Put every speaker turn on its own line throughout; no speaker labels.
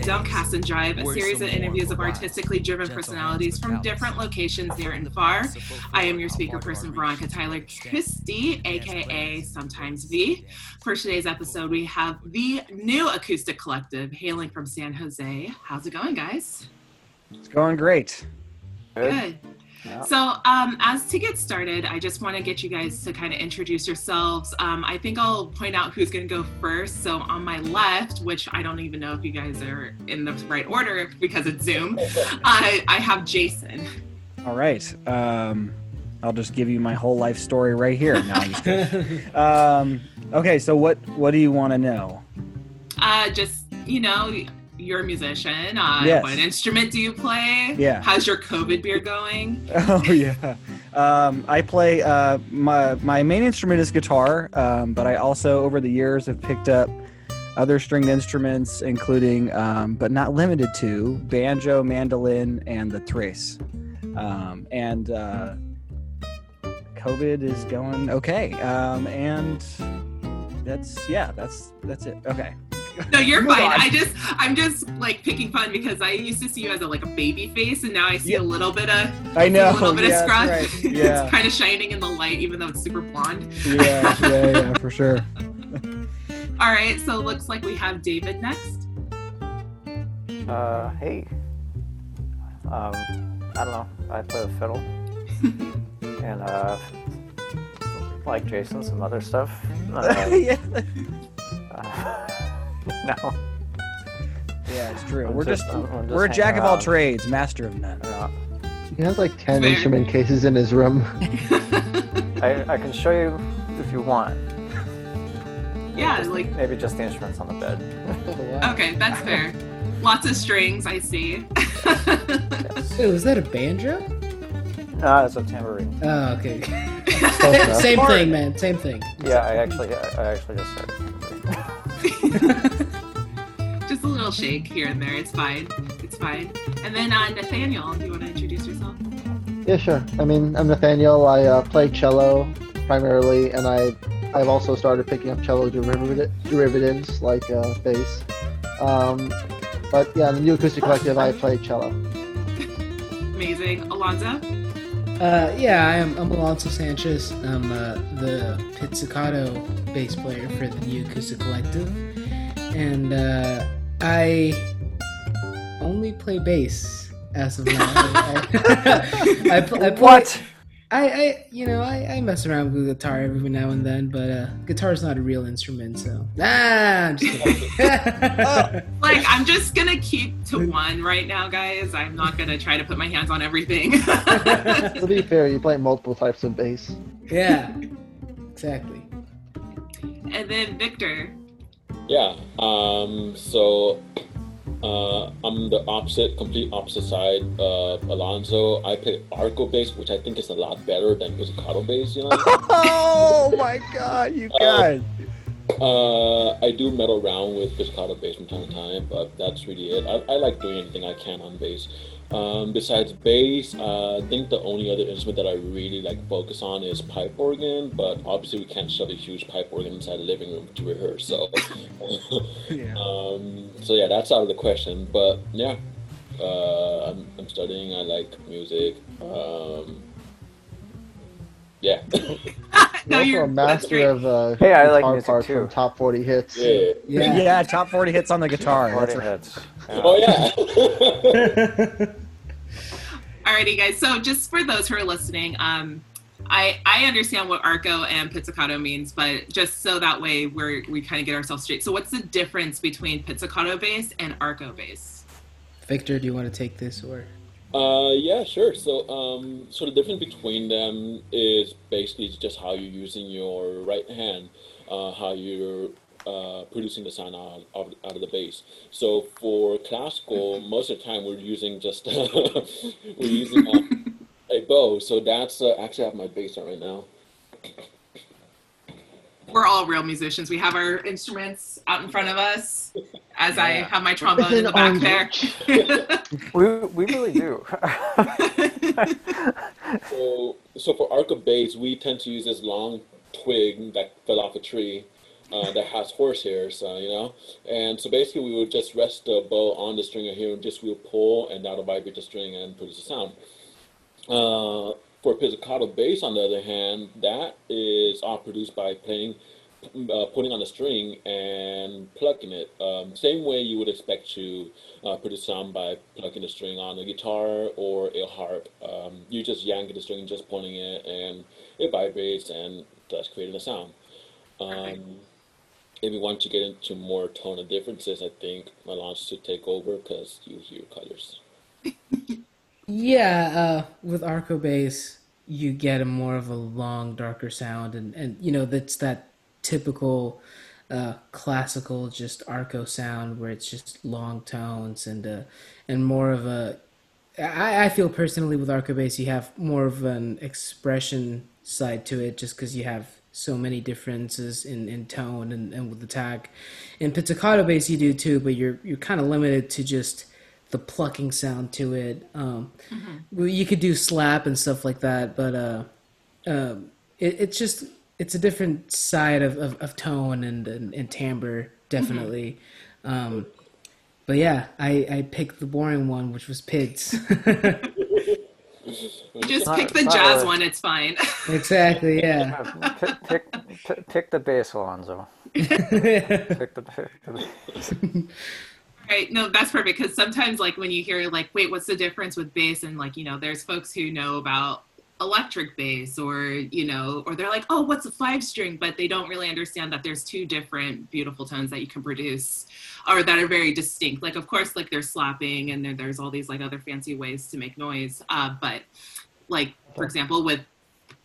to Don't Cast and Drive, a series of interviews of artistically driven personalities from different locations near and far. I am your speaker person, Veronica Tyler Christie, aka sometimes V. For today's episode, we have the new acoustic collective hailing from San Jose. How's it going, guys?
It's going great.
Good. Yeah. So, um, as to get started, I just want to get you guys to kind of introduce yourselves. Um, I think I'll point out who's going to go first. So, on my left, which I don't even know if you guys are in the right order because it's Zoom, I, I have Jason.
All right. Um, I'll just give you my whole life story right here. No, I'm just um, okay, so what what do you want to know?
Uh, just you know you're a musician. Uh,
yes.
What instrument do you play?
Yeah.
How's your COVID beer going?
Oh yeah. Um, I play. Uh, my my main instrument is guitar, um, but I also over the years have picked up other stringed instruments, including um, but not limited to banjo, mandolin, and the tres. Um, and uh, COVID is going okay. Um, and that's yeah, that's that's it. Okay
no, you're fine. On. I just, I'm just like picking fun because I used to see you as a, like a baby face, and now I see a little bit of,
I know,
a little bit
yeah,
of scruff.
Right. Yeah.
it's kind of shining in the light, even though it's super blonde.
yeah, yeah, yeah, for sure.
All right, so it looks like we have David next.
Uh, hey. Um, I don't know. I play the fiddle, and uh, like Jason, some other stuff. Uh,
yeah.
Uh, no.
Yeah, it's true.
I'm
we're
just,
just,
I'm, I'm just
we're a jack of all
around.
trades, master of none.
Yeah.
He has like 10
Fair.
instrument cases in his room.
I, I can show you if you want.
Yeah,
Just-
like
maybe just the instruments on the bed.
okay, that's fair. Lots of strings, I see.
Yes.
Wait, was that a banjo?
Ah, it's a tambourine.
Oh, okay. Same thing, man. Same thing.
Yeah, I actually, I, I actually just started.
Just a little shake here and there. It's fine. It's fine. And then uh, Nathaniel, do you want to introduce yourself?
Yeah, sure. I mean, I'm Nathaniel. I uh, play cello primarily, and I I've also started picking up cello derivative, derivatives like uh, bass. Um, but yeah, in the New Acoustic Collective, I play cello.
Amazing. Alonzo?
Uh, yeah, I am. I'm Alonso Sanchez. I'm uh, the pizzicato bass player for the New Acoustic Collective, and uh, I only play bass as of now. I, I, I, I play,
What?
I, I, you know, I, I mess around with the guitar every now and then, but uh, guitar is not a real instrument, so ah, I'm just kidding.
Like, I'm just gonna keep to one right now, guys. I'm not gonna try to put my hands on everything.
To be fair, you play multiple types of bass.
yeah, exactly.
and then Victor.
Yeah. Um. So, uh, I'm the opposite, complete opposite side of Alonso. I play arco bass, which I think is a lot better than pizzicato bass. You know.
oh my god, you guys!
uh, I do meddle around with pizzicato bass from time to time, but that's really it. I, I like doing anything I can on bass. Um, besides bass, uh, I think the only other instrument that I really like focus on is pipe organ, but obviously we can't shove a huge pipe organ inside the living room to rehearse. So,
Yeah.
um, so yeah, that's out of the question. But yeah, uh, I'm, I'm studying. I like music. Um, yeah,
no,
You're also
you're
a master of uh,
Hey, I like
guitar
music
parts
too.
from top 40 hits.
yeah.
Yeah.
Yeah, top 40 hits on the guitar. That's
Forty
right.
hits.
Oh yeah.
Alrighty, guys. So, just for those who are listening, um, I I understand what arco and pizzicato means, but just so that way we're we kind of get ourselves straight. So, what's the difference between pizzicato bass and arco bass?
Victor, do you want to take this or?
Uh, yeah, sure. So, um, so the difference between them is basically just how you're using your right hand, uh, how you're uh, producing the sound out of, out of the bass. So for classical, most of the time we're using just we're using uh, a bow. So that's uh, actually I have my bass on right now.
We're all real musicians. We have our instruments out in front of us, as I have my trombone in the back there.
We, we really do.
So, so for arco bass, we tend to use this long twig that fell off a tree. Uh, that has horsehairs, uh, you know. And so basically, we would just rest the bow on the string here and just will pull, and that'll vibrate the string and produce a sound. Uh, for pizzicato bass, on the other hand, that is all produced by playing, uh, putting on the string and plucking it. Um, same way you would expect to uh, produce sound by plucking the string on a guitar or a harp. Um, you just yank the string, just pulling it, and it vibrates and thus creating a sound. Um, if you want to get into more tone differences, I think Alonso should take over because you hear colors.
Yeah, uh, with Arco bass, you get a more of a long, darker sound, and and you know that's that typical uh, classical just Arco sound where it's just long tones and uh, and more of a. I, I feel personally with Arco bass, you have more of an expression side to it, just because you have so many differences in, in tone and, and with the tag. In pizzicato bass, you do too, but you're you're kind of limited to just the plucking sound to it. Um, mm-hmm. You could do slap and stuff like that, but uh, uh, it, it's just it's a different side of, of, of tone and, and, and, timbre, definitely. Mm-hmm. Um, but yeah, I, I picked the boring one, which was pizz.
Just pick the jazz one; it's fine.
Exactly. Yeah.
pick, pick, pick, pick the bass, Alonso. pick the, pick
the Right. No, that's perfect because sometimes, like, when you hear, like, wait, what's the difference with bass? And, like, you know, there's folks who know about electric bass or, you know, or they're like, oh, what's a five string? But they don't really understand that there's two different beautiful tones that you can produce or that are very distinct. Like, of course, like, there's slapping and then there's all these, like, other fancy ways to make noise. Uh, but, like, for example, with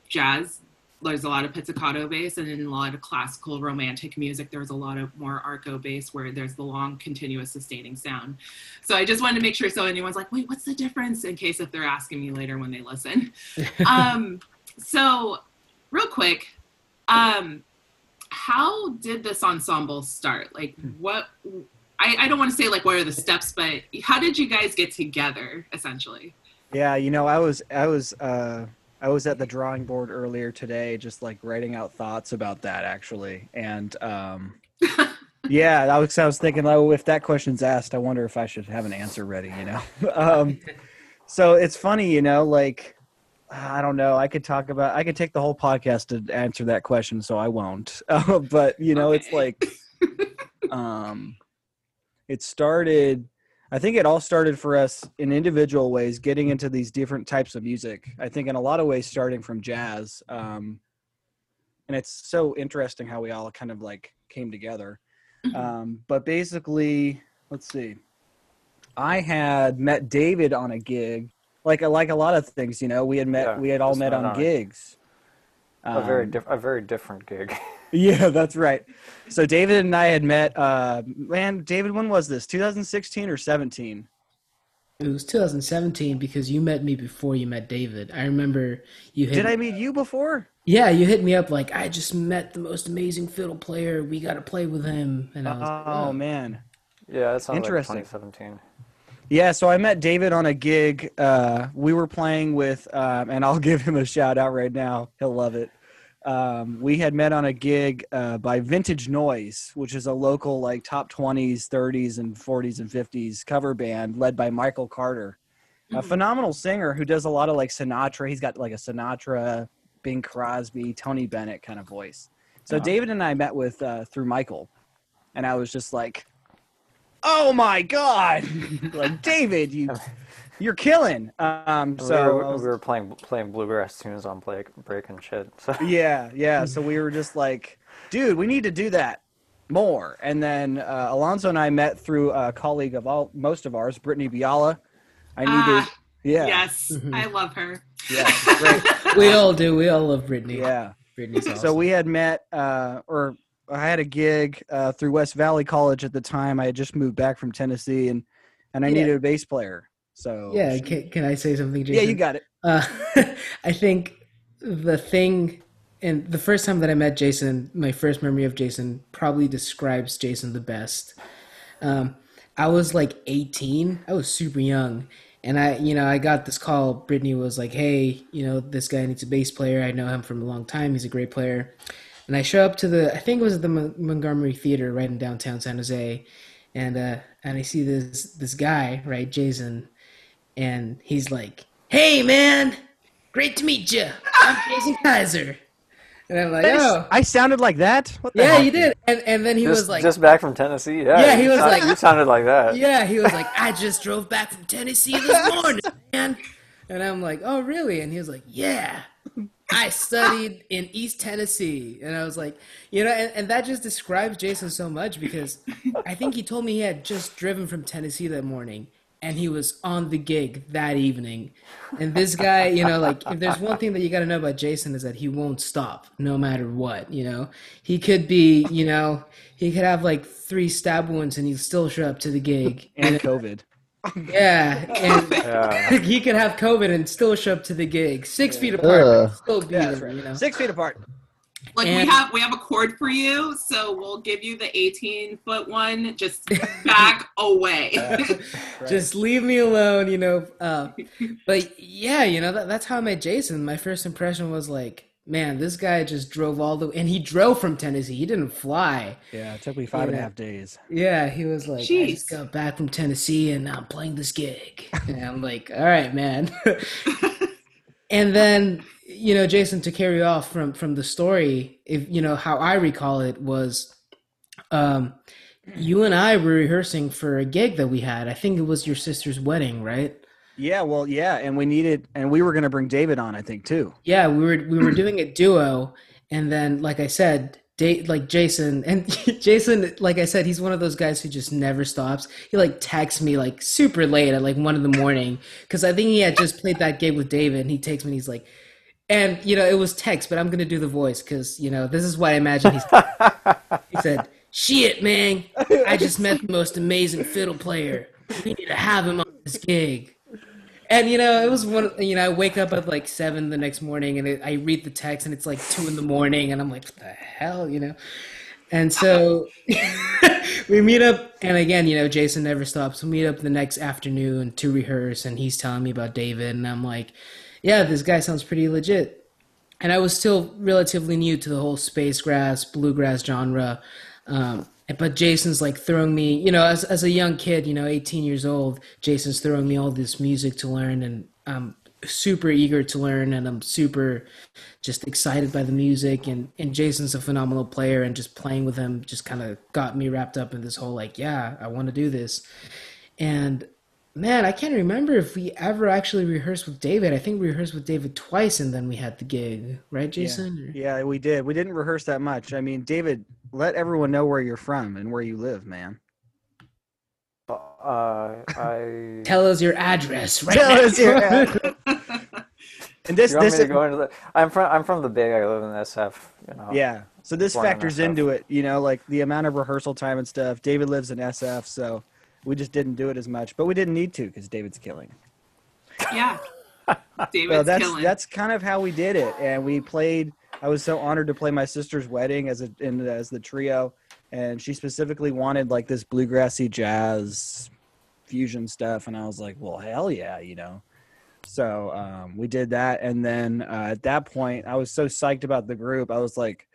jazz, there's a lot of pizzicato bass and in a lot of classical romantic music there's a lot of more arco bass where there's the long continuous sustaining sound. So i just wanted to make sure so anyone's like wait what's the difference? In case if they're asking me later when they listen. Um, so real quick um, how did this ensemble start? Like what I, I don't want to say like what are the steps but how did you guys get together essentially?
Yeah you know i was i was uh I was at the drawing board earlier today, just like writing out thoughts about that actually, and um, yeah, I was I was thinking, oh, if that question's asked, I wonder if I should have an answer ready, you know. um, so it's funny, you know, like I don't know. I could talk about. I could take the whole podcast to answer that question, so I won't. But you know, okay. it's like, um, it started I think it all started for us in individual ways, getting into these different types of music. I think in a lot of ways, starting from jazz. Um, and it's so interesting how we all kind of like came together. Mm-hmm. Um, but basically, let's see. I had met David on a gig, like like a lot of things. You know, we had met, yeah, we had all met on, on gigs.
A very um, diff- a very different gig.
yeah, that's right. So David and I had met. Uh, man, David, when was this? 2016 or 17?
It was 2017 because you met me before you met David. I remember you.
Hit Did I meet you before?
Yeah, you hit me up like I just met the most amazing fiddle player. We got to play with him. And I was,
oh, oh man.
Yeah, that sounds interesting. Like 2017.
Yeah, so I met David on a gig. Uh, we were playing with, um, and I'll give him a shout out right now. He'll love it um, we had met on a gig uh, by Vintage Noise, which is a local like top 20s, 30s, and 40s and 50s cover band led by Michael Carter, mm-hmm. a phenomenal singer who does a lot of like Sinatra. He's got like a Sinatra, Bing Crosby, Tony Bennett kind of voice. So uh-huh. David and I met with uh, through Michael, and I was just like, "Oh my god!" like David, you You're killing. Um, so
we were, was, we were, playing playing bluegrass tunes on break break and shit. So.
Yeah, yeah. So we were just like, dude, we need to do that more. And then uh, Alonso and I met through a colleague of all most of ours, Brittany Biala. I needed. Uh, yeah.
Yes, mm-hmm. I love her.
Yeah, great.
we all do. We all love Brittany.
Yeah.
Brittany's awesome.
So we had met, uh, or I had a gig uh, through West Valley College at the time. I had just moved back from Tennessee, and and I yeah. needed a bass player. So
yeah, can, can I say something? Jason?
Yeah, you got it.
Uh, I think the thing, and the first time that I met Jason, my first memory of Jason probably describes Jason the best. Um, I was like 18. I was super young, and I, you know, I got this call. Brittany was like, "Hey, you know, this guy needs a bass player. I know him from a long time. He's a great player." and I show up to the I think it was the Mon- Montgomery Theater right in downtown San Jose, and uh, and I see this this guy right, Jason, and he's like, "Hey man, great to meet you. I'm Jason Kaiser." And I'm like, "Oh,
I sounded like that. What the
yeah,
heck?
you did." And and then he
just,
was like,
just back from Tennessee. Yeah,
Yeah, he was
sound-
like-
you sounded like that.
Yeah, he was like, I just drove back from Tennessee this morning, man. And I'm like, oh, really? And he was like, yeah, I studied in East Tennessee. And I was like, you know, and, and that just describes Jason so much because I think he told me he had just driven from Tennessee that morning and he was on the gig that evening. And this guy, you know, like, if there's one thing that you got to know about Jason is that he won't stop no matter what, you know? He could be, you know, he could have like three stab wounds and he'd still show up to the gig.
And COVID.
Yeah, and
Yeah.
he could have COVID and still show up to the gig, six feet apart, but
Ugh.
still be
Yeah,
there.
right.
You know,
Six feet apart.
Like
And-
we have we have a cord for you, so we'll give you the 18 foot one. Just back away.
just leave me alone. You know, uh, but yeah, you know that, that's how I met Jason. My first impression was like, man, this guy just drove all the, and he drove from Tennessee. He didn't fly.
Yeah, it took me five and a half days.
Yeah, he was like, I
Jeez.
just got back from Tennessee and I'm playing this gig. And I'm like, all right, man. and then, you know, Jason, to carry off from from the story, if you know how I recall it was, um, you and I were rehearsing for a gig that we had. I think it was your sister's wedding, right?
Yeah, well, yeah, and we needed, and we were going to bring David on, I think, too.
Yeah, we were we were doing a duo, and then like I said, da- like Jason and Jason, like I said, he's one of those guys who just never stops. He like texts me like super late at like one in the morning because I think he had just played that gig with David, and he takes me and he's like, and you know it was text, but I'm gonna do the voice because you know this is what I imagine he's. he said, "Shit, man, I just met the most amazing fiddle player. We need to have him on this gig." And you know, it was one. You know, I wake up at like seven the next morning, and it, I read the text, and it's like two in the morning, and I'm like, "What the hell?" You know. And so we meet up, and again, you know, Jason never stops. We meet up the next afternoon to rehearse, and he's telling me about David, and I'm like, "Yeah, this guy sounds pretty legit." And I was still relatively new to the whole space grass, bluegrass genre. Um, but Jason's like throwing me, you know, as, as a young kid, you know, 18 years old, Jason's throwing me all this music to learn, and I'm super eager to learn, and I'm super just excited by the music. And, and Jason's a phenomenal player, and just playing with him just kind of got me wrapped up in this whole, like, yeah, I want to do this. And man, I can't remember if we ever actually rehearsed with David. I think we rehearsed with David twice, and then we had the gig, right, Jason?
Yeah, we did. We didn't rehearse that much. I mean, David, let everyone know where you're from and where you live, man.
Uh, I.
Tell us your address, right?
Tell
now.
us your address. And this,
you
this,
me to go into the? I'm from. I'm from the Bay. I live in SF. You know.
yeah. So this
Born in
factors into it, you know, like the amount of rehearsal time and stuff. David lives in SF, so we just didn't do it as much, but we didn't need to because David's killing.
yeah. David's
So that's
killing.
that's kind of how we did it, and we played. I was so honored to play my sister's wedding as a in, as the trio, and she specifically wanted like this bluegrassy jazz fusion stuff, and I was like, well, hell yeah, you know. So um, we did that, and then uh, at that point, I was so psyched about the group. I was like,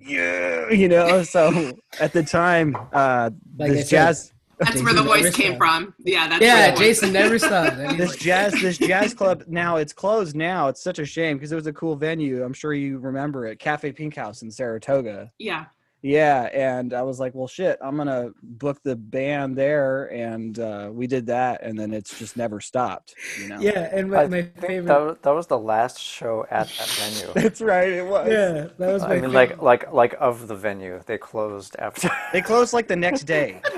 yeah, you know. So at the time, uh,
Like I
this
said,
jazz.
That's where the voice came
stopped.
from. Yeah, that's
Yeah,
where the voice-
Jason never stopped.
This
like,
jazz this jazz club now it's closed now it's such a shame because it was a cool venue i'm sure you remember it cafe pink house in saratoga
Yeah.
Yeah and i was like well shit i'm gonna book the band there and uh, we did that and then it's just never stopped you know
yeah, and my, my favorite.
that was, that was the last show at that venue.
that's right it was
yeah, that was my
I mean,
favorite.
like like like of the venue, they closed after.
they closed like the next day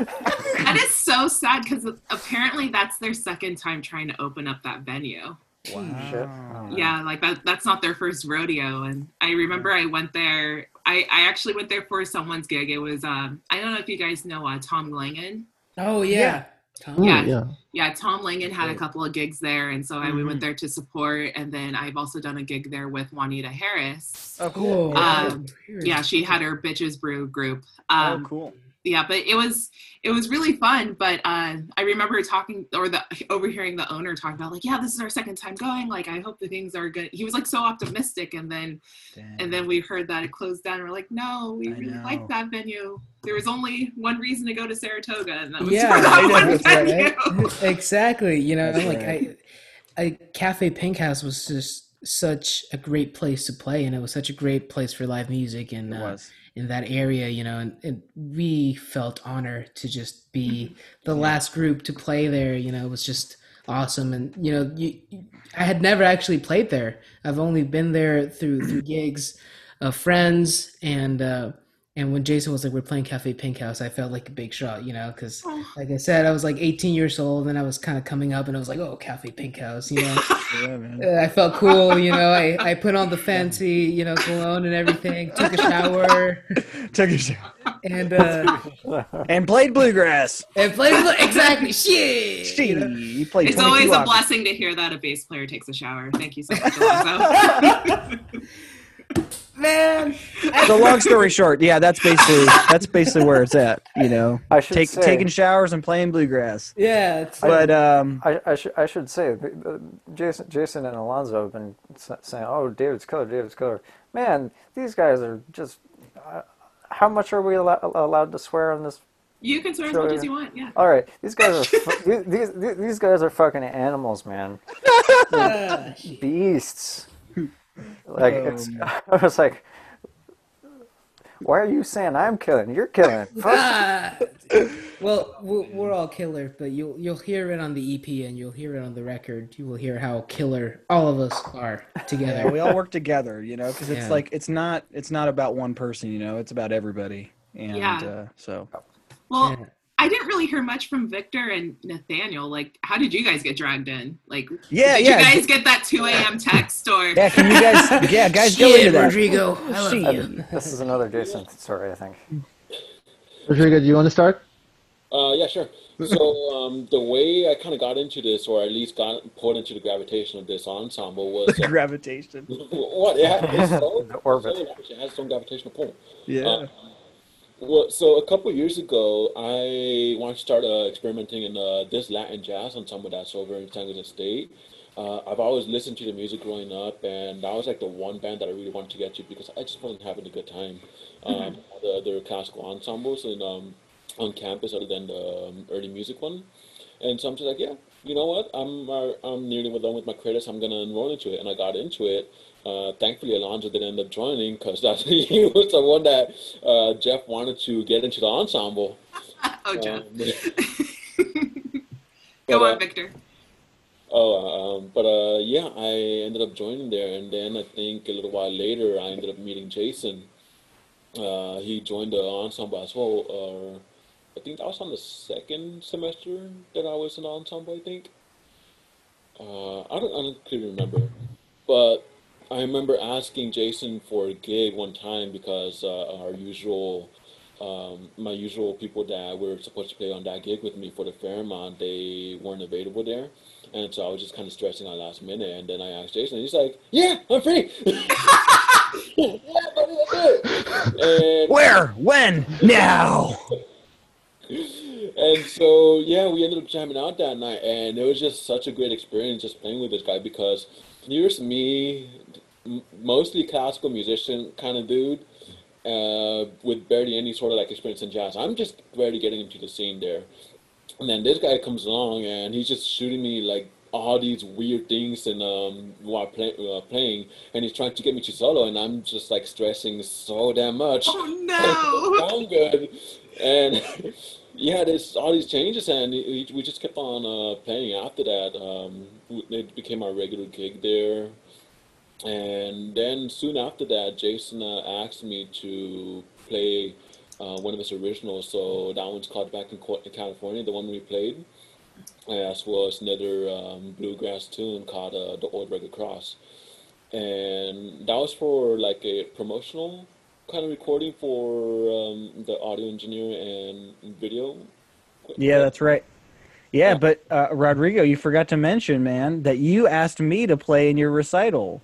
That is so sad because apparently that's their second time trying to open up that venue.
Wow.
Yeah, like that that's not their first rodeo. And I remember I went there I, I actually went there for someone's gig. It was um I don't know if you guys know uh, Tom Langen.
oh yeah,
Yeah.
Tom.
Ooh,
Yeah.
yeah.
Yeah, Tom Langen had a couple of gigs there, and so I we
Mhm.
went there to support. And then I've also done a gig there with Juanita Harris.
oh
Cool.
cool
Um, Yeah, she had her Bitches Brew group.
oh
Um,
cool
yeah, but it was it was really fun. But uh, I remember talking or the overhearing the owner talk about like, yeah, this is our second time going. Like, I hope the things are good. He was like so optimistic, and then
Dang.
and then we heard that it closed down. We're like, no, we
I
really
know.
like that venue. There was only one reason to go to Saratoga, and that was
Yeah,
for that
I know,
one
that's right.
venue.
exactly. You know,
That's
like
right.
I, I Cafe Pink House was just such a great place to play, and it was such a great place for live music, and
It
uh,
was.
In that area, you know, and, and we felt honored to just be the last group to play there. You know, it was just awesome, and you know, you, I had never actually played there. I've only been there through through gigs of friends, and uh, and when Jason was like, "We're playing Cafe Pink House," I felt like a big shot, you know, because
Oh.
like I said, I was like 18 years old, and I was kind of coming up, and I was like, "Oh, Cafe Pink House," you know.
Yeah, man.
Uh, I felt cool, you know. I, I put on the fancy, you know, cologne and everything. Took a shower
Took a shower.
and uh,
and played bluegrass.
and played exactly shit.
Gee,
you know?
you played.
It's always a
hours.
blessing to hear that a bass player takes a shower. Thank you so much, Alonzo.
Man,
So long story short, yeah, that's basically that's basically where it's at. You know,
I should
take
say,
taking showers and playing bluegrass.
yeah, it's,
But um,
I, I should I should say, uh, Jason Jason and Alonzo have been saying, "Oh, David's killer, David's killer." Man, these guys are just. Uh, how much are we allo- allowed to swear on this?
you can swear as much as you want. Yeah.
All right, these guys are fu- these, these these guys are fucking animals, man. Beasts. Like it's.
Um.
I was like. Why are you saying I'm killing? You're killing.
Well, we're, we're all killer, but you'll you'll hear it on the EP and you'll hear it on the record. You will hear how killer all of us are together.
yeah, we all work together. You know, because it's
Yeah.
like it's not it's not about one person. You know, it's about everybody. And
Yeah.
uh, so
Well,
Yeah.
I didn't really hear much from Victor and Nathaniel. Like, how did you guys get dragged in? Like,
yeah,
did
yeah,
you guys get that 2 a.m. text or?
yeah. Can you guys? Yeah, guys, go into that.
Rodrigo, I love
Shit.
you.
This is another Jason story, I think.
Rodrigo, do you want to start?
Uh, yeah, sure. So um, the way I kind of got into this, or at least got pulled into the gravitation of this ensemble, was uh,
Gravitation.
what? It, ha- it's so,
The orbit.
so large. It has its own gravitational pull.
Yeah.
Uh, well, so a couple years ago, I wanted to start uh, experimenting in uh, this Latin jazz ensemble that's over in San Jose State. Uh, I've always listened to the music growing up, and that was like the one band that I really wanted to get to because I just wasn't having a good time. Um, The other classical ensembles and um, on campus, other than the um, early music one, and so I'm just like, yeah, you know what? I'm uh, I'm nearly done with my credits. I'm gonna enroll into it, and I got into it. Uh, thankfully, Alonzo didn't end up joining because that's he was the one that uh, Jeff wanted to get into the ensemble.
oh, Jeff.
Um,
Go on,
uh,
Victor.
Oh, um, but uh, yeah, I ended up joining there, and then I think a little while later, I ended up meeting Jason. Uh, he joined the ensemble as well. I think that was on the second semester that I was in the ensemble. I think. Uh, I don't, I don't clearly remember, but I remember asking Jason for a gig one time because uh, our usual, um, my usual people that were supposed to play on that gig with me for the Fairmont, they weren't available there. And so I was just kind of stressing out last minute. And then I asked Jason, and he's like, Yeah, I'm free. yeah, buddy, it. And
Where? When? Now.
and so yeah, we ended up jamming out that night, and it was just such a great experience just playing with this guy because here's me, mostly classical musician kind of dude, uh, with barely any sort of like experience in jazz. I'm just barely getting into the scene there, and then this guy comes along and he's just shooting me like all these weird things and um while play, uh, playing, and he's trying to get me to solo, and I'm just like stressing so damn much
Oh no!
sound good. And yeah, there's all these changes, and we, just kept on uh, playing after that. Um, it became our regular gig there. And then soon after that, Jason uh, asked me to play uh, one of his originals. So that one's called Back in, California, the one we played. As well as another um, bluegrass tune called uh, The Old Rugged Cross. And that was for like a promotional kind of recording for um, the audio engineer and video.
Yeah, that's right. Yeah,
Yeah.
but uh, Rodrigo, you forgot to mention, man, that you asked me to play in your recital.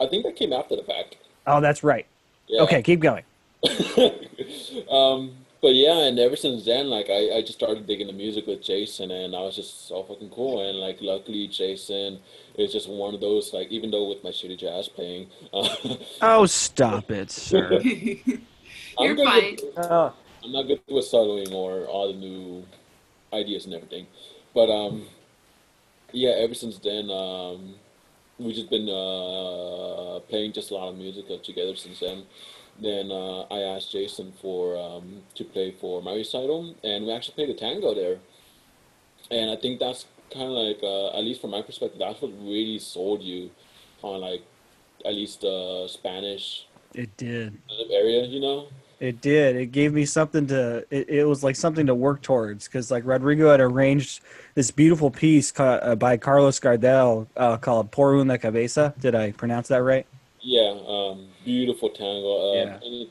I think that came after the fact.
Oh, that's right.
Yeah.
Okay, keep going.
um, but yeah, and ever since then, like I, I just started digging the music with Jason, and I was just so fucking cool. And like, luckily, Jason is just one of those. Like, even though with my shitty jazz playing, uh,
Oh, stop it, sir.
I'm
You're
good
fine.
with-
Oh,
I'm not good with soloing or all the new ideas and everything. But um, yeah, ever since then, um, we've just been uh, playing just a lot of music together since then. Then uh, I asked Jason for um, to play for my recital, and we actually played a tango there. And I think that's kind of like, uh, at least from my perspective, that's what really sold you on like at least the Spanish
It did.
area, you know?
It did. It gave me something to. It, it was like something to work towards because like Rodrigo had arranged this beautiful piece ca- uh, by Carlos Gardel uh, called "Por una cabeza." Did I pronounce that right?
Yeah, um, beautiful tango. Um,
Yeah.
and it,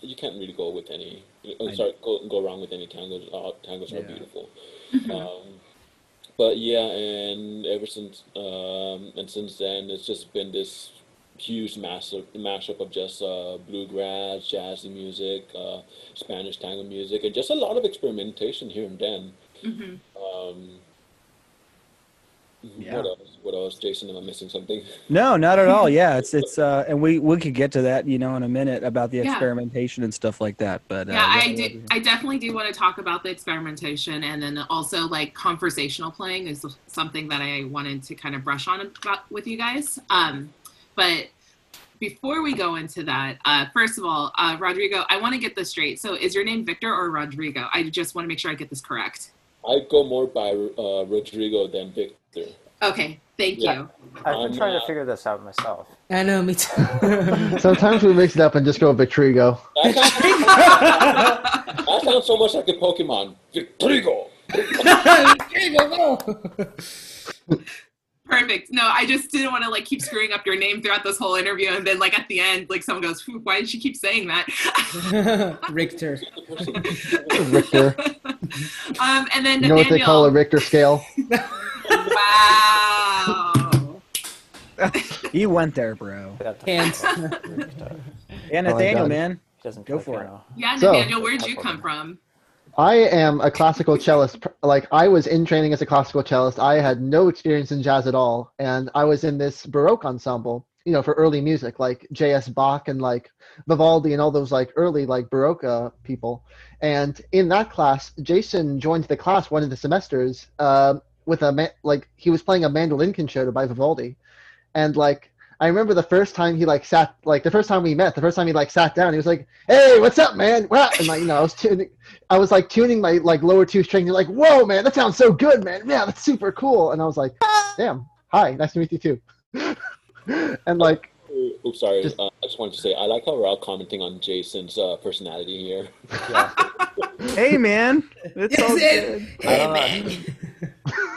you can't really go with any.
I-
Uh, sorry, go, go wrong with any tangos. Uh, tangos are beautiful. um, but yeah, and ever since um, and since then, it's just been this huge massive mashup of just uh, bluegrass, jazzy music, uh, Spanish tango music, and just a lot of experimentation here and then.
Mhm.
Um,
Yeah.
What else? What else, Jason? Am I missing something?
No, not at all. Yeah, it's it's uh, and we we could get to that, you know, in a minute about the
Yeah.
experimentation and stuff like that. But uh,
yeah, I do. I definitely do want to talk about the experimentation, and then also like conversational playing is something that I wanted to kind of brush on about with you guys. Um, but before we go into that, uh, first of all, uh, Rodrigo, I want to get this straight. So, is your name Victor or Rodrigo? I just want to make sure I get this correct.
I go more by uh, Rodrigo than Victor.
Okay, thank
Yeah.
you.
I've
I'm
been trying to figure this out myself.
I know, me too.
Sometimes we mix it up and just go Victrigo.
That sounds, that sounds so much like a Pokemon. Victorigo.
Perfect. No, I just didn't want to like keep screwing up your name throughout this whole interview, and then like at the end, like someone goes, "Why did she keep saying that?"
Richter.
Richter.
um, and then
You know what they call a Richter scale?
Wow.
he went there, bro.
Got the-
Yeah, Nathaniel,
God.
man.
Doesn't
Go for it.
piano.
Yeah,
So-
Nathaniel, where'd you come from?
I am a classical cellist. Like I was in training as a classical cellist. I had no experience in jazz at all, and I was in this Baroque ensemble. You know, for early music, like J.S. Bach and like Vivaldi and all those like early like Baroque uh, people. And in that class, Jason joined the class one of the semesters uh, with a ma- like he was playing a mandolin concerto by Vivaldi, and like I remember the first time he like sat like the first time we met, the first time he like sat down, he was like, "Hey, what's up, man?" What? And like you know, I was tuning, I was like tuning my like lower two strings. He's like, "Whoa, man, that sounds so good, man! Yeah, that's super cool." And I was like, "Damn, hi, nice to meet you too." and like,
Oops, sorry.
Just-
uh, I just wanted to say I like how we're all commenting on Jason's uh, personality here.
Yeah.
Hey, man. It's all
Yes,
good.
Hey,
don't
man.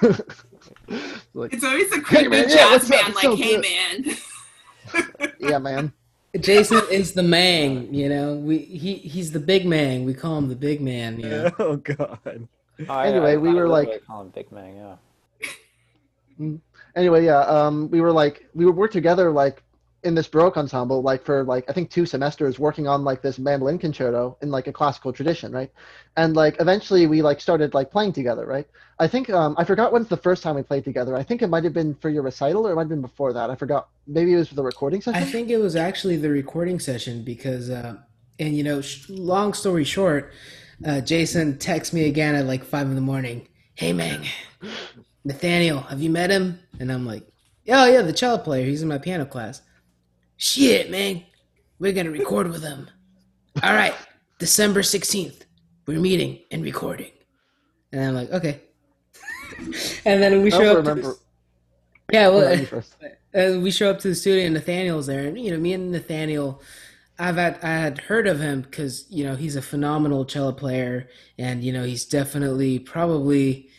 like,
It's always a
Hey,
creepy
man,
jazz
what's up?
man, like,
so
"Hey,
good."
man."
Yeah, man.
Jason is the man, you know. We he he's the big man. We call him the big man, you know.
Oh God.
I-
Anyway,
I-
we
I
were like-
call him Big Man. Yeah.
Anyway, yeah, um, we were like we were worked together like in this Baroque ensemble like for like I think two semesters working on like this mandolin concerto in like a classical tradition, right? And like eventually we like started like playing together, right? I think um, I forgot when's the first time we played together. I think it might have been for your recital or it might have been before that. I forgot. Maybe it was for the recording session.
I think it was actually the recording session because, uh, and you know, sh- long story short, uh, Jason texts me again at like five in the morning. Hey, man, Nathaniel, have you met him? And I'm like, oh yeah, the cello player. He's in my piano class. Shit, man, we're gonna record with him. All right, December sixteenth, we're meeting and recording. And I'm like, okay. and then we show up. To the, yeah, well, uh, we show up to the studio and Nathaniel's there, and you know, me and Nathaniel, I've had I had heard of him because you know he's a phenomenal cello player, and you know he's definitely probably,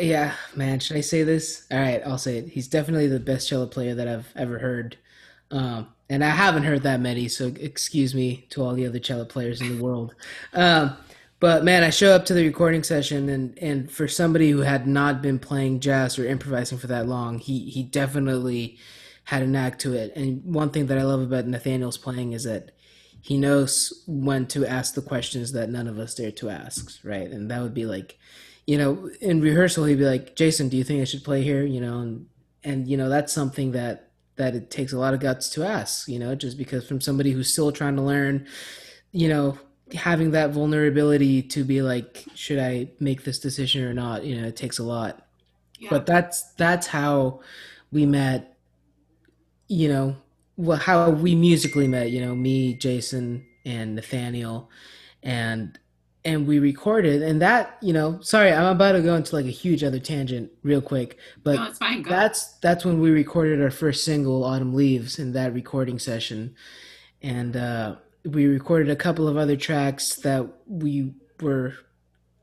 yeah, man. Should I say this? All right, I'll say it. He's definitely the best cello player that I've ever heard, um, and I haven't heard that many, so excuse me to all the other cello players in the world. Um, but man, I show up to the recording session, and and for somebody who had not been playing jazz or improvising for that long, he he definitely had a knack to it. And one thing that I love about Nathaniel's playing is that he knows when to ask the questions that none of us dare to ask, right? And that would be like, you know, in rehearsal, he'd be like, Jason, do you think I should play here? You know, and, and, you know, that's something that, that it takes a lot of guts to ask, you know, just because from somebody who's still trying to learn, you know, having that vulnerability to be like, should I make this decision or not? You know, it takes a lot. Yeah. But that's, that's how we met, you know, well, how we musically met, you know, me, Jason, and Nathaniel, and and we recorded, and that, you know, sorry, I'm about to go into like a huge other tangent real quick, but
no, fine,
that's that's when we recorded our first single, Autumn Leaves, in that recording session, and uh, we recorded a couple of other tracks that we were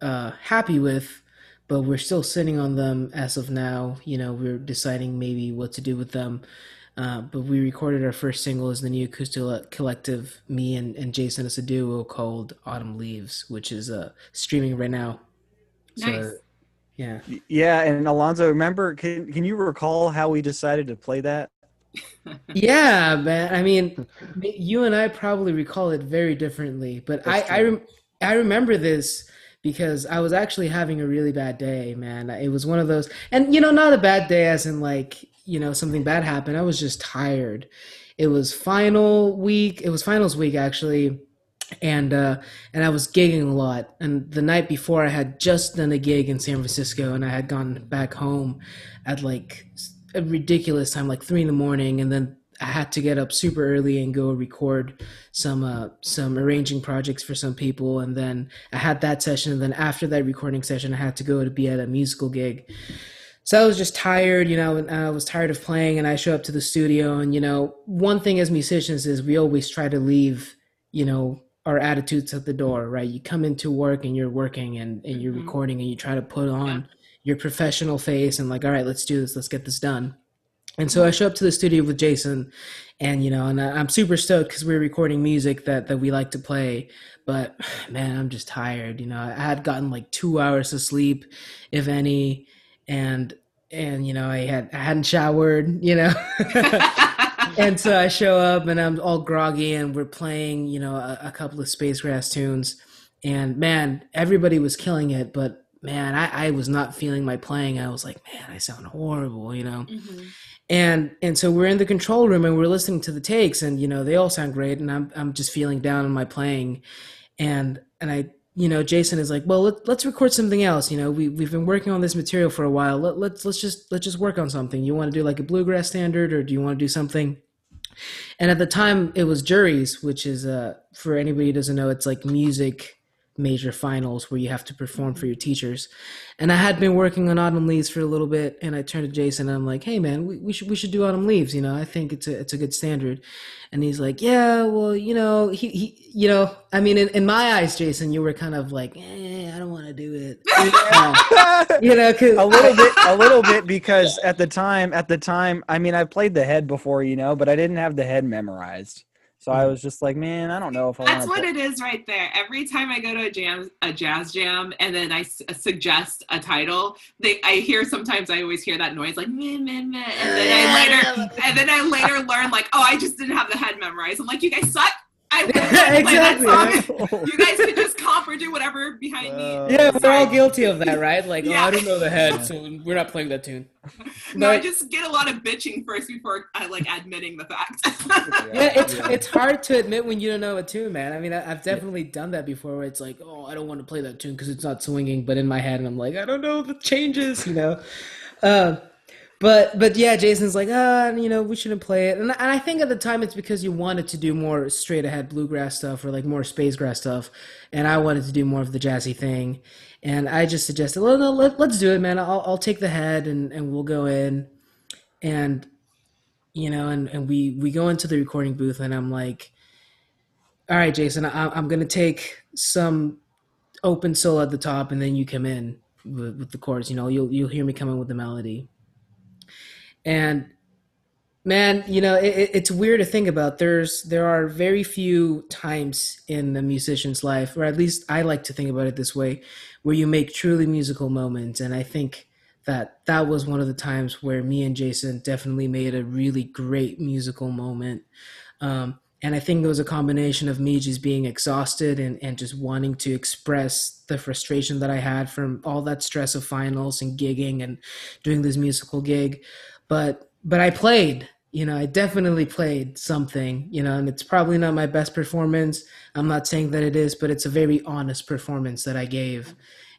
uh, happy with, but we're still sitting on them as of now. You know, we're deciding maybe what to do with them uh, but we recorded our first single as the new acoustic collective, me and, and Jason as a duo called Autumn Leaves, which is uh, streaming right now.
Nice. So,
yeah.
Yeah, and Alonzo, remember? Can can you recall how we decided to play that?
yeah, man. I mean, you and I probably recall it very differently, but That's I I, rem- I remember this because I was actually having a really bad day, man. It was one of those, and you know, not a bad day as in like you know something bad happened i was just tired it was final week it was finals week actually and uh and i was gigging a lot and the night before i had just done a gig in san francisco and i had gone back home at like a ridiculous time like three in the morning and then I had to get up super early and go record some uh, some arranging projects for some people, and then I had that session. And then after that recording session, I had to go to be at a musical gig, so I was just tired, you know, and I was tired of playing. And I show up to the studio, and you know, one thing as musicians is we always try to leave, you know, our attitudes at the door, right? You come into work and you're working and, and you're mm-hmm. recording and you try to put on your professional face and like, all right, let's do this, let's get this done. And so I show up to the studio with Jason, and you know, and I'm super stoked because we're recording music that that we like to play. But man, I'm just tired. You know, I had gotten like two hours of sleep, if any and and you know I had I hadn't showered, you know. and so I show up and I'm all groggy and we're playing, you know, a, a, couple of Space Grass tunes. And man, everybody was killing it, but man, I, I was not feeling my playing. I was like, man, I sound horrible, you know. Mm-hmm. And and so we're in the control room and we're listening to the takes and you know, they all sound great and I'm I'm just feeling down on my playing. And and I you know, Jason is like, well, let, us record something else. You know, we we've been working on this material for a while. Let, let's let's just let's just work on something. You want to do like a bluegrass standard, or do you want to do something? And at the time, it was juries, which is uh, for anybody who doesn't know, it's like music major finals where you have to perform for your teachers. And I had been working on Autumn Leaves for a little bit, and I turned to Jason and I'm like, "Hey, man, we, we should we should do Autumn Leaves. You know, I think it's a it's a good standard." And he's like, "Yeah, well, you know, he he, you know, I mean, in, in my eyes, Jason, you were kind of like, eh, I don't want to do it, you know, cause
a little bit, a little bit, because at the time, at the time, I mean, I've played the head before, you know, but I didn't have the head memorized." So I was just like, man, I don't know if I.
That's what it is right there. Every time I go to a jam, a jazz jam, and then I s- uh, suggest a title, they I hear sometimes I always hear that noise like meh meh meh, and then I later and then I later learn like, oh, I just didn't have the head memorized. I'm like, you guys suck. I exactly. you guys can just comp or do whatever behind me. Uh,
yeah, we're all guilty of that, right? Like, yeah. oh, I don't know the head, so we're not playing that tune.
no, but, I just get a lot of bitching first before I like admitting the fact.
yeah, it's yeah. it's hard to admit when you don't know a tune, man. I mean, I, have definitely done that before, where it's like, oh, I don't want to play that tune because it's not swinging, but in my head, and I'm like, I don't know the changes, you know. Uh, but but yeah, Jason's like, ah, you know, we shouldn't play it. And, and I think at the time it's because you wanted to do more straight ahead bluegrass stuff or like more spacegrass stuff, and I wanted to do more of the jazzy thing. And I just suggested, well, no, let, us do it, man. I'll I'll take the head and and we'll go in, and you know, and and we we go into the recording booth, and I'm like, all right, Jason, I, I'm gonna take some open solo at the top, and then you come in with, with the chords. You know, you'll you'll hear me coming with the melody and man, you know, it, it's weird to think about. There's there are very few times in a musician's life, or at least I like to think about it this way, where you make truly musical moments. And I think that that was one of the times where me and Jason definitely made a really great musical moment. Um, and I think it was a combination of me just being exhausted and, and just wanting to express the frustration that I had from all that stress of finals and gigging and doing this musical gig. But but I played, you know, I definitely played something, you know, and it's probably not my best performance. I'm not saying that it is, but it's a very honest performance that I gave.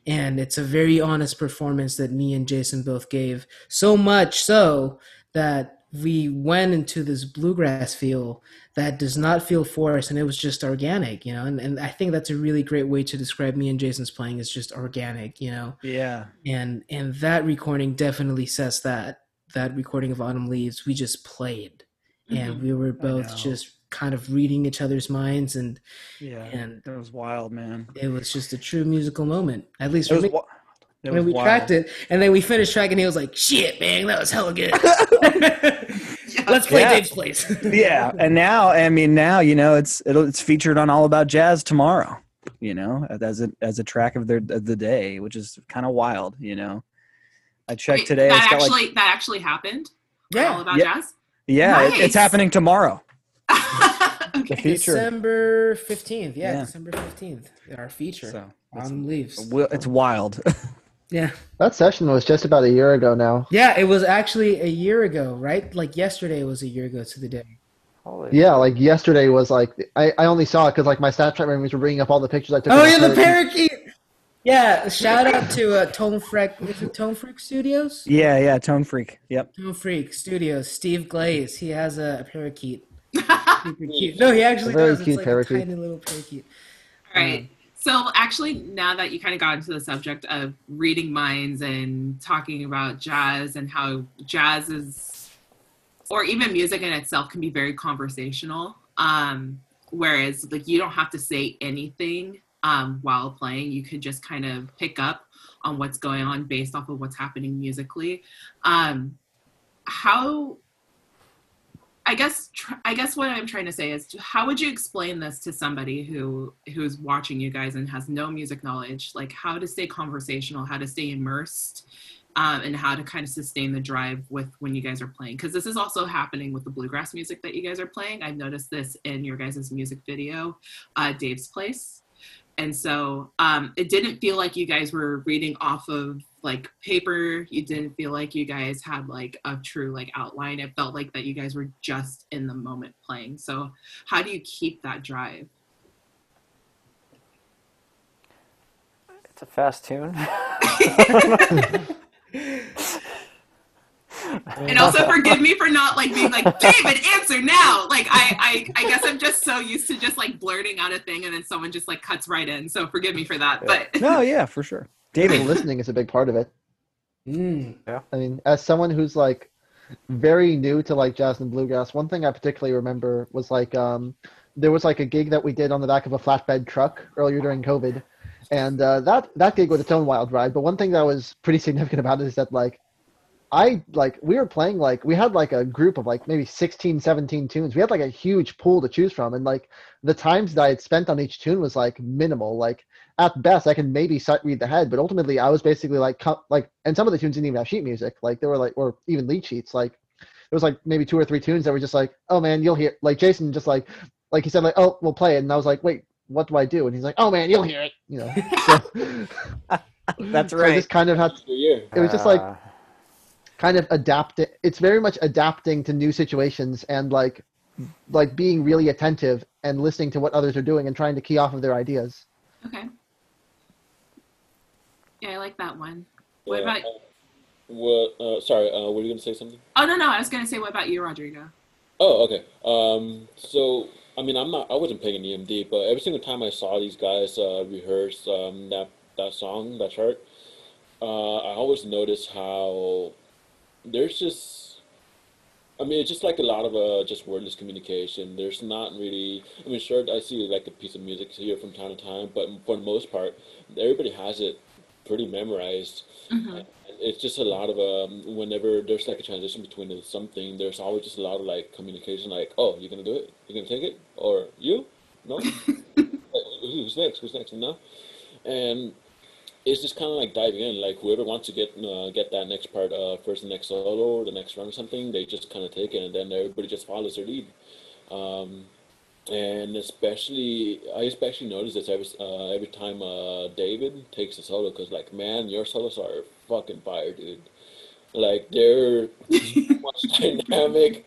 And it's a very honest performance that me and Jason both gave. So much so that we went into this bluegrass feel that does not feel forced and it was just organic you know and, and i think that's a really great way to describe me and jason's playing is just organic you know
yeah
and and that recording definitely says that that recording of autumn leaves we just played mm-hmm. and we were both just kind of reading each other's minds and
yeah and that was wild man
it was just a true musical moment at least for me wa-
and then
we
wild.
tracked it, and then we finished tracking. He was like, "Shit, man, that was hella good." Let's play
yeah.
Dave's place.
yeah, and now I mean now you know it's it's featured on All About Jazz tomorrow. You know, as a as a track of their of the day, which is kind of wild. You know, I checked
Wait,
today.
That actually
like,
that actually happened.
Yeah,
All About
yeah.
Jazz.
Yeah,
Nice.
it, it's happening tomorrow.
okay.
The feature.
December fifteenth. Yeah,
Yeah.
December fifteenth. Our feature
So
on leaves.
wi- it's wild.
Yeah,
That session was just about a year ago now.
yeah. It was actually a year ago, right? Like yesterday was a year ago to the day.
Holy
Yeah, like yesterday was like I, I only saw it because like my Snapchat memories were bringing up all the pictures I took.
Oh yeah, the
parakeet.
Parakeet. Yeah, shout out to uh, Tone Freak. Is it Tone Freak Studios?
yeah, yeah, Tone Freak. Yep.
Tone Freak Studios. Steve Glaze. He has a, a parakeet. Super cute. No, he actually
A very
does. It's
cute
like
parakeet.
a tiny little parakeet.
All right. So actually, now that you kind of got into the subject of reading minds and talking about jazz and how jazz is, or even music in itself, can be very conversational. Um, whereas, like, you don't have to say anything um, while playing. You could just kind of pick up on what's going on based off of what's happening musically. Um, how I guess tr- I guess what I'm trying to say is how would you explain this to somebody who who's watching you guys and has no music knowledge, like how to stay conversational, how to stay immersed, um, and how to kind of sustain the drive with when you guys are playing? Because this is also happening with the bluegrass music that you guys are playing. I've noticed this in your guys' music video, uh, Dave's Place, and so um, it didn't feel like you guys were reading off of like paper. You didn't feel like you guys had like a true like outline. It felt like that you guys were just in the moment playing. So how do you keep that drive?
It's a fast tune.
and also forgive me for not like being like david answer now like I, I i guess i'm just so used to just like blurting out a thing and then someone just like cuts right in so forgive me for that but
No, yeah, for sure.
David
David,
listening is a big part of it.
Mm.
I mean, as someone who's like very new to like jazz and bluegrass, one thing I particularly remember was like um, there was like a gig that we did on the back of a flatbed truck earlier during COVID, and uh, that that gig was its own wild ride. But one thing that was pretty significant about it is that like I like we were playing like we had like a group of like maybe 16, 17 tunes. We had like a huge pool to choose from, and like the times that I had spent on each tune was like minimal. Like at best, I can maybe sight read the head, but ultimately, I was basically like co- like, and some of the tunes didn't even have sheet music. Like they were like, or even lead sheets. Like there was like maybe two or three tunes that were just like, oh man, you'll hear. Like Jason just like, like he said like, oh, we'll play it, and I was like, wait, what do I do? And he's like, oh man, you'll hear it. You know. So,
that's
so I
right.
just kind of had.
to, year.
It was just like
Uh,
kind of adapt it. It's very much adapting to new situations and like like being really attentive and listening to what others are doing and trying to key off of their ideas.
okay yeah i like that one what
Yeah,
about
uh, what? Uh, sorry. Uh, were you gonna say something?
oh no no i was gonna say what about you rodrigo
Oh, okay. Um, so I mean, I'm not. I wasn't playing an EMD, but every single time I saw these guys uh, rehearse um, that that song, that chart, uh, I always noticed how there's just. I mean, it's just like a lot of uh, just wordless communication. There's not really. I mean, sure, I see like a piece of music here from time to time, but for the most part, everybody has it pretty memorized.
Mhm.
It's just a lot of um, whenever there's like a transition between something, there's always just a lot of like communication, like, oh, you're gonna do it, you're gonna take it, or you, no, who's next, who's next, No. and it's just kind of like diving in, like whoever wants to get uh, get that next part uh, first, the next solo or the next run or something, they just kind of take it, and then everybody just follows their lead. Um, and especially I especially notice this every uh, every time uh, David takes a solo because like man, your solos are fucking fire, dude. Like they're so much dynamic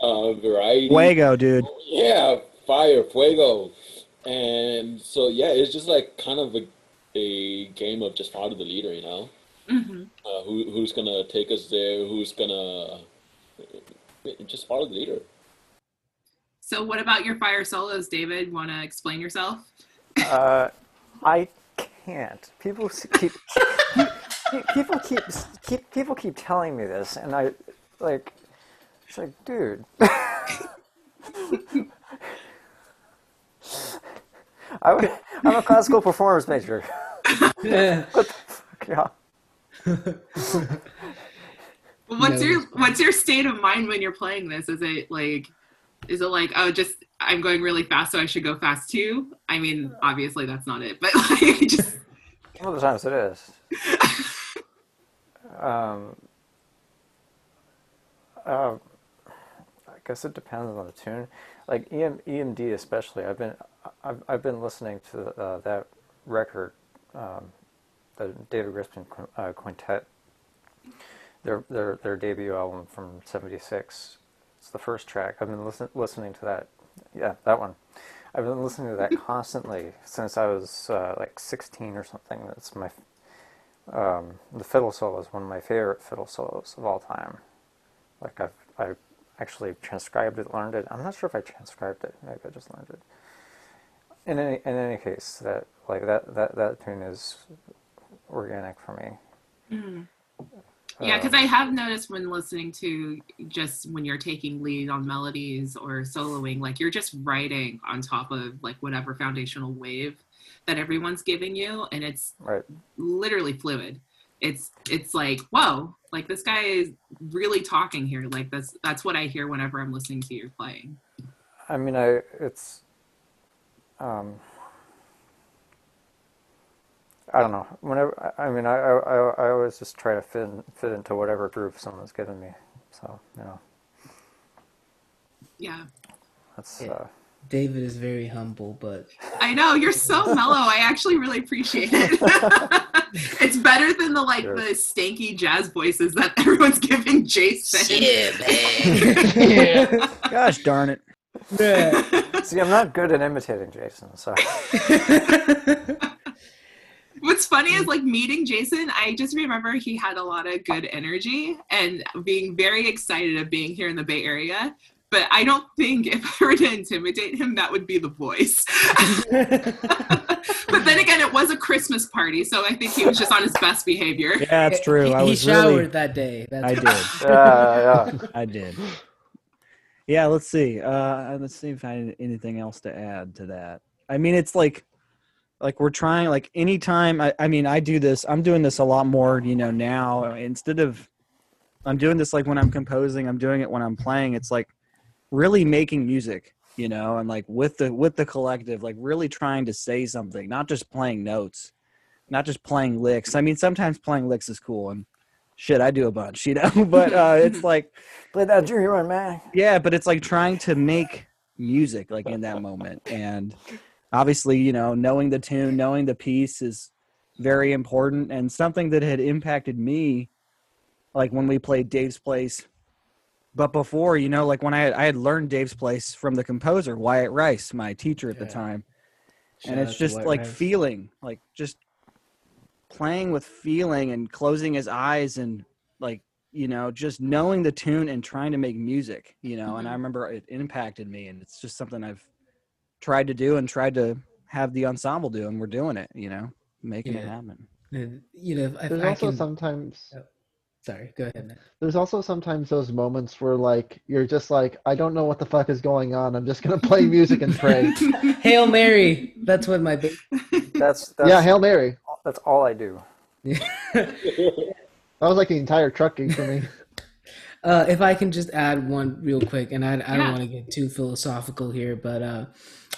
uh, variety.
Fuego, dude.
Yeah, fire, fuego, and so yeah, it's just like kind of a, a game of just follow the leader, you know.
hmm
Uh, who who's gonna take us there? Who's gonna just follow the leader?
So, what about your fire solos, David? Want to explain yourself?
Uh, I can't. People keep, keep people keep keep people keep telling me this, and I like. It's like, dude. I would, I'm a classical performance major.
Yeah.
Yeah.
What's
No.
your What's your state of mind when you're playing this? Is it like, is it like, oh, just I'm going really fast, so I should go fast too? I mean, obviously that's not it, but like, just
of the times it is. Um, uh, I guess it depends on the tune. Like EM, EMD especially, I've been I've, I've been listening to uh, that record, um, the David Grisman Quin- uh, Quintet. Their their their debut album from '76. It's the first track. I've been listen, listening to that. Yeah, that one. I've been listening to that constantly since I was uh, like 16 or something. That's my um, the fiddle solo is one of my favorite fiddle solos of all time. Like I've I actually transcribed it, learned it. I'm not sure if I transcribed it. Maybe I just learned it. In any in any case, that like that that that tune is organic for me.
yeah, because
Um,
I have noticed when listening to just when you're taking lead on melodies or soloing, like you're just writing on top of like whatever foundational wave that everyone's giving you, and it's
right.
literally fluid. It's it's like whoa, like this guy is really talking here. Like that's that's what I hear whenever I'm listening to your playing.
I mean, I it's um, I don't know. Whenever I I mean, I, I I I always just try to fit in, fit into whatever groove someone's given me. So you know,
Yeah.
that's
Yeah.
uh,
David is very humble, but
I know you're so mellow. I actually really appreciate it. it's better than the like
Sure.
the stanky jazz voices that everyone's giving Jason.
man.
Gosh darn it. Yeah.
see. I'm not good at imitating Jason, so
What's funny is like meeting Jason, I just remember he had a lot of good energy and being very excited of being here in the Bay Area. But I don't think if I were to intimidate him, that would be the voice. but then again, it was a Christmas party, so I think he was just on his best behavior.
Yeah, that's true.
He,
I
he showered
really
that day. That's
I did.
yeah, yeah.
I did. Yeah, let's see. Uh, let's see if I had anything else to add to that. I mean, it's like, like we're trying. Like anytime. I, I mean, I do this. I'm doing this a lot more. You know, now instead of, I'm doing this like when I'm composing. I'm doing it when I'm playing. It's like really making music. You know, and like with the with the collective, like really trying to say something, not just playing notes, not just playing licks. I mean, sometimes playing licks is cool and. Shit, I do a bunch, you know, but uh, it's like
Play that junior one, man.
yeah, but it's like trying to make music like in that moment. And obviously, you know, knowing the tune, knowing the piece is very important and something that had impacted me like when we played Dave's Place. But before, you know, like when I had, I had learned Dave's Place from the composer Wyatt Rice, my teacher at the time.
Shout
and it's just like
Rice.
feeling, like just playing with feeling and closing his eyes and like you know just knowing the tune and trying to make music you know and i
Mhm.
remember it impacted me and it's just something i've tried to do and tried to have the ensemble do and we're doing it you know making it happen
And, you know, if
There's
I
also
can,
sometimes oh,
sorry, go ahead, man.
there's also sometimes those moments where like you're just like I don't know what the fuck is going on. I'm just gonna play music and pray.
Hail Mary. That's what my. Ba-
That's that's
yeah, Hail Mary.
that's all I do.
That was like the entire trucking for me.
Uh, if I can just add one real quick, and I, I don't want to get too philosophical here, but uh,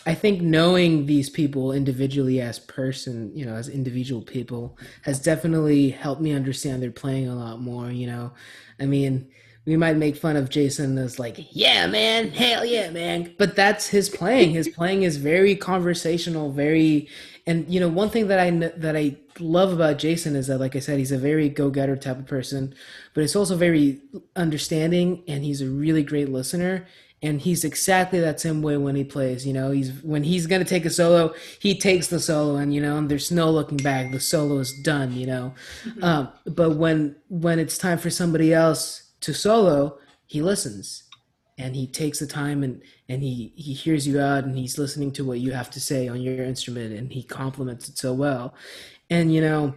I think knowing these people individually as person, you know, as individual people, has definitely helped me understand their playing a lot more. You know, I mean, we might make fun of Jason as like, yeah, man, hell yeah, man. But that's his playing. His playing is very conversational, very, and you know, one thing that I that I love about Jason is that, like I said, he's a very go-getter type of person, but he's also very understanding, and he's a really great listener. And he's exactly that same way when he plays. You know, he's when he's gonna take a solo, he takes the solo, and you know, and there's no looking back. The solo is done. You know, mm-hmm. um, but when when it's time for somebody else to solo, he listens and he takes the time and and he he hears you out and he's listening to what you have to say on your instrument and he compliments it so well and you know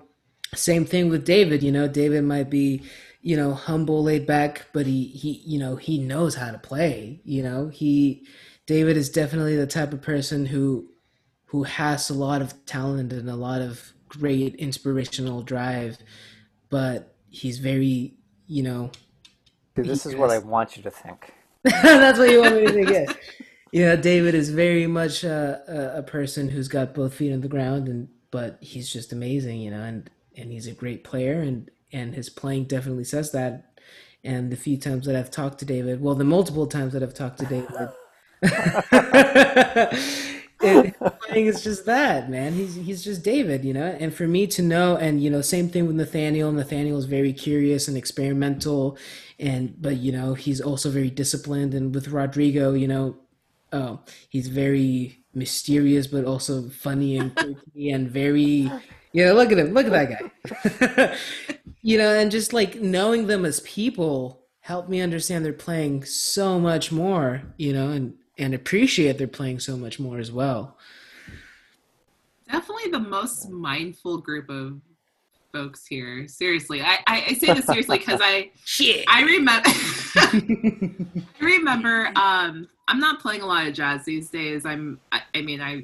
same thing with david you know david might be you know humble laid back but he he you know he knows how to play you know he david is definitely the type of person who who has a lot of talent and a lot of great inspirational drive but he's very you know
this is what I want you to think.
That's what you want me to think. Yeah, yeah. David is very much uh, a, a person who's got both feet on the ground, and but he's just amazing, you know, and and he's a great player, and and his playing definitely says that. And the few times that I've talked to David, well, the multiple times that I've talked to David. and playing is just that, man. He's he's just David, you know. And for me to know, and you know, same thing with Nathaniel. Nathaniel is very curious and experimental, and but you know, he's also very disciplined. And with Rodrigo, you know, uh, he's very mysterious, but also funny and quirky and very. You know, look at him. Look at that guy. you know, and just like knowing them as people helped me understand they're playing so much more. You know, and and appreciate their playing so much more as well.
Definitely the most mindful group of folks here. Seriously, I, I, I say this seriously because I
Shit.
I remember I remember um, I'm not playing a lot of jazz these days. I'm I, I mean I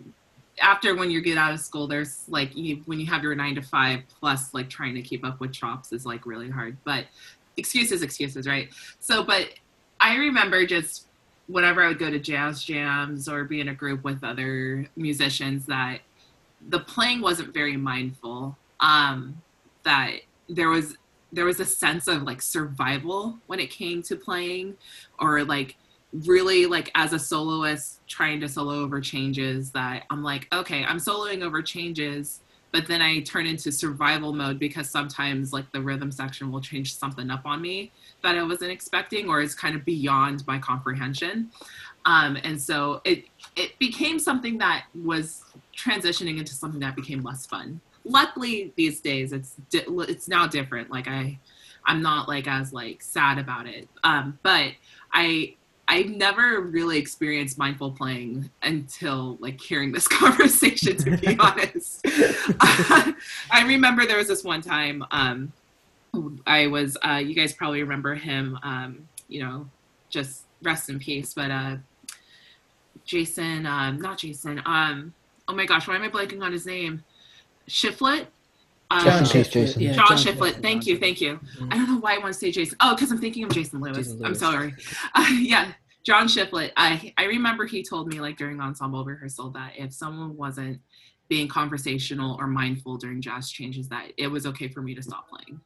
after when you get out of school there's like you, when you have your nine to five plus like trying to keep up with chops is like really hard but excuses excuses right so but i remember just whenever I would go to jazz jams or be in a group with other musicians, that the playing wasn't very mindful. Um, that there was there was a sense of like survival when it came to playing, or like really like as a soloist trying to solo over changes. That I'm like, okay, I'm soloing over changes but then I turn into survival mode because sometimes like the rhythm section will change something up on me that I wasn't expecting or is kind of beyond my comprehension. Um, and so it it became something that was transitioning into something that became less fun. Luckily, these days it's di- it's now different. Like I, I'm not like as like sad about it. Um, but I I never really experienced mindful playing until like hearing this conversation, to be honest. I remember there was this one time um, I was, uh, you guys probably remember him, um, you know, just rest in peace, but uh, Jason, um, not Jason, um, oh my gosh, why am I blanking on his name? Shifflett?
Um, John Shifflett.
Yeah, John, John Shifflett. Shifflett. Thank you, thank you. Mm-hmm. I don't know why I want to say Jason. Oh, because I'm thinking of Jason Lewis. Jason Lewis. I'm sorry. Uh, yeah, John Shifflett. I I remember he told me like during ensemble rehearsal that if someone wasn't being conversational or mindful during jazz changes, that it was okay for me to stop playing,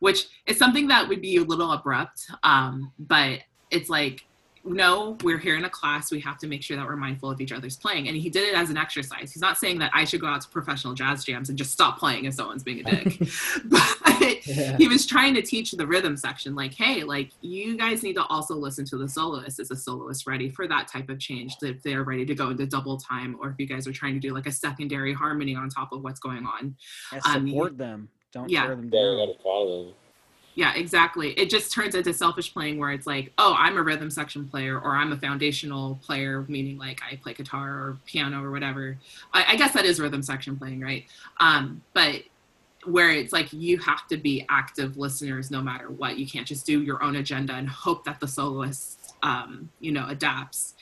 which is something that would be a little abrupt. Um, but it's like no, we're here in a class. We have to make sure that we're mindful of each other's playing. And he did it as an exercise. He's not saying that I should go out to professional jazz jams and just stop playing if someone's being a dick. but yeah. he was trying to teach the rhythm section, like, hey, like you guys need to also listen to the soloist. Is the soloist ready for that type of change? If they're ready to go into double time, or if you guys are trying to do like a secondary harmony on top of what's going on.
And support um, them. Don't yeah. tear them down.
Yeah, gotta follow them
yeah exactly. It just turns into selfish playing where it's like oh i'm a rhythm section player or i'm a foundational player meaning like i play guitar or piano or whatever. I, I guess that is rhythm section playing right? Um, but where it's like you have to be active listeners no matter what. You can't just do your own agenda and hope that the soloist um, you know adapts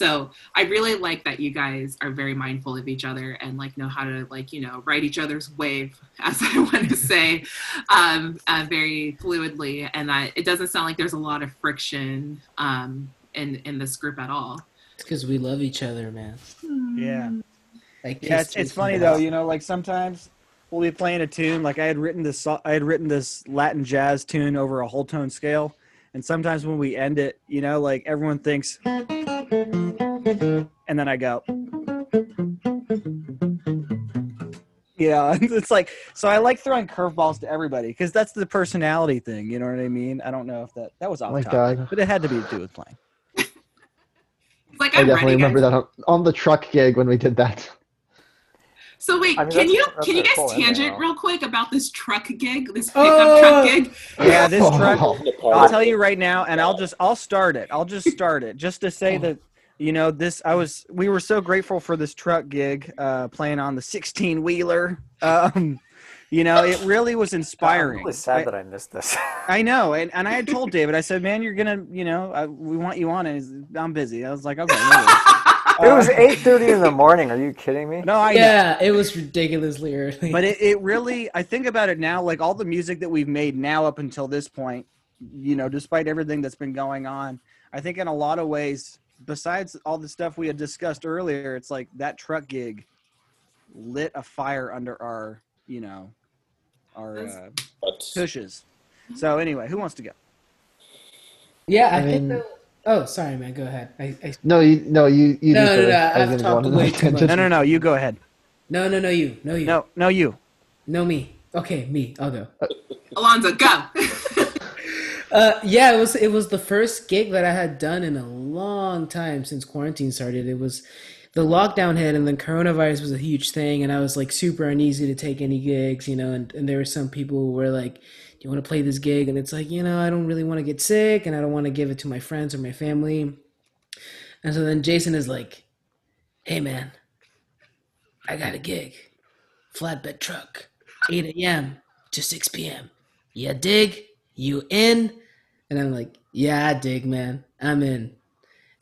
so I really like that you guys are very mindful of each other and like know how to like you know write each other's wave, as I want to say, um, uh, very fluidly, and that it doesn't sound like there's a lot of friction um, in in this group at all.
It's because we love each other, man.
Yeah. Like yeah, it's, it's funny though. You know, like sometimes we'll be playing a tune. Like I had written this, I had written this Latin jazz tune over a whole tone scale, And sometimes when we end it, you know, like everyone thinks, and then I go, yeah, it's like so. I like throwing curveballs to everybody because that's the personality thing. You know what I mean? I don't know if that that was off
my
topic,
God.
but it had to be to do with playing.
It's like
I
I'm
definitely
ready.
remember
guys.
that on, on the truck gig when we did that.
So wait,
I mean,
can you can you
a
guys
full
tangent real quick about this truck gig, this pickup
Oh.
truck gig?
Yeah, this truck.
Oh.
I'll tell you right now, and I'll just I'll start it. I'll just start it just to say that you know this. I was we were so grateful for this truck gig, uh, playing on the sixteen wheeler. Um, you know, it really was
I'm
inspiring.
really sad
I-
that I missed this.
I know, and, and I had told David, I said, "Man, you're gonna, you know, I, we want you on." And I'm busy. I was like, "Okay." No,
it was
Uh,
8:30 in the morning. Are you kidding me?
no, I know.
yeah, it was ridiculously early.
But it, it really, I think about it now, like all the music that we've made now up until this point, you know, despite everything that's been going on, I think in a lot of ways, besides all the stuff we had discussed earlier, it's like that truck gig lit a fire under our, you know, our uh,
but
tushes. So anyway, who wants to go?
yeah, I,
I
think.
mean-
The, oh, sorry, man. Go ahead. I, I,
No, you no you you
No, no, no,
I was
I've
go
talked way too much.
No, no, no. You go ahead.
no, no, no, you, no, you,
No, no, you.
no, me. Okay, me. I'll go.
Alonzo, go.
Uh, yeah, it was it was the first gig that I had done in a long time since quarantine started. It was the lockdown hit, and then coronavirus was a huge thing, and I was like super uneasy to take any gigs, you know. And, and there were some people who were like, "Do you want to play this gig?" And it's like, you know, I don't really want to get sick, and I don't want to give it to my friends or my family. And so then Jason is like, "Hey, man, I got a gig, flatbed truck, 8 a.m. to 6 p.m. Yeah, dig? You in?" And I'm like, yeah, I dig, man. I'm in.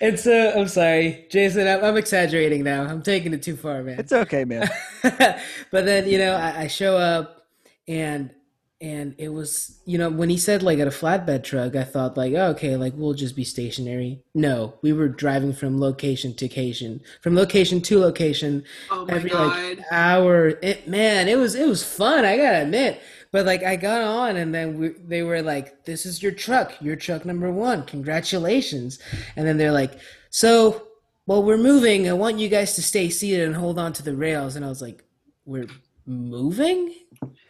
and so I'm sorry, Jason. I'm, I'm exaggerating now. I'm taking it too far, man.
It's okay, man.
but then you know, I, I show up, and and it was you know when he said like at a flatbed truck, I thought like, oh, okay, like we'll just be stationary. No, we were driving from location to location, from location to location,
Oh my
every
god.
like hour. It, man, it was it was fun. I gotta admit. But like I got on, and then we, they were like, "This is your truck. Your truck number one. Congratulations!" And then they're like, "So, while we're moving, I want you guys to stay seated and hold on to the rails." And I was like, "We're moving?"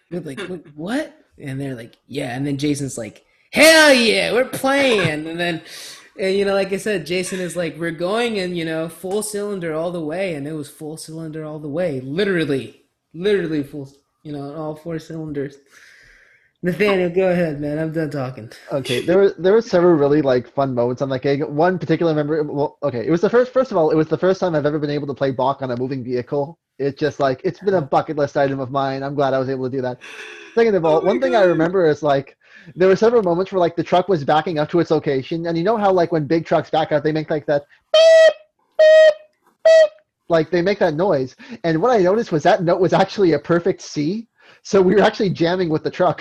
They're like, "What?" what? And they're like, "Yeah." And then Jason's like, "Hell yeah, we're playing!" And then. And you know, like I said, Jason is like, we're going and you know, full cylinder all the way, and it was full cylinder all the way, literally, literally full, you know, all four cylinders. Nathaniel, go ahead, man. I'm done talking.
Okay, there were there were several really like fun moments on that gig. One particular member. Well, okay, it was the first. First of all, it was the first time I've ever been able to play Bach on a moving vehicle. It's just like it's been a bucket list item of mine. I'm glad I was able to do that. Second of all,
Oh
one thing I remember is like there were several moments where like the truck was backing up to its location, and you know how like when big trucks back up, they make like that beep beep beep, like they make that noise. And what I noticed was that note was actually a perfect C. So we were actually jamming with the truck.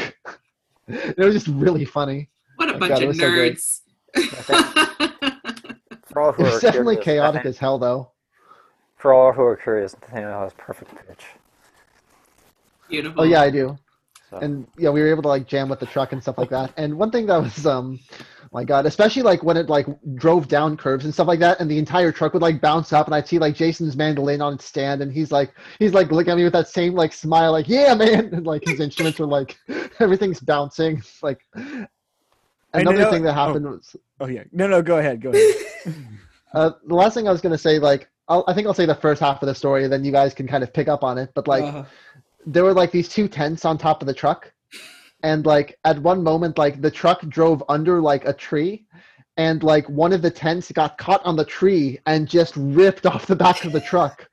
it was just really funny.
What a
Oh,
bunch
God,
of
was so great.
nerds.
For all who
It was definitely
curious,
chaotic
Nathan-
as hell, though.
For all who are curious, Nathaniel has perfect pitch.
Beautiful.
Oh yeah, I do.
So.
And yeah, we were able to like jam with the truck and stuff like that. And one thing that was um my god, especially like when it like drove down curves and stuff like that, and the entire truck would like bounce up and I'd see like Jason's mandolin on its stand and he's like he's like looking at me with that same like smile, like, yeah man and like his instruments were like everything's bouncing. Like another
know-
thing that
oh.
happened was
Oh yeah. No, no. Go ahead. Go ahead.
uh, the last thing I was gonna say, like I'll, I think I'll say the first half of the story, then you guys can kind of pick up on it. But like
Uh,
there were like these two tents on top of the truck and like at one moment like the truck drove under like a tree and like one of the tents got caught on the tree and just ripped off the back of the truck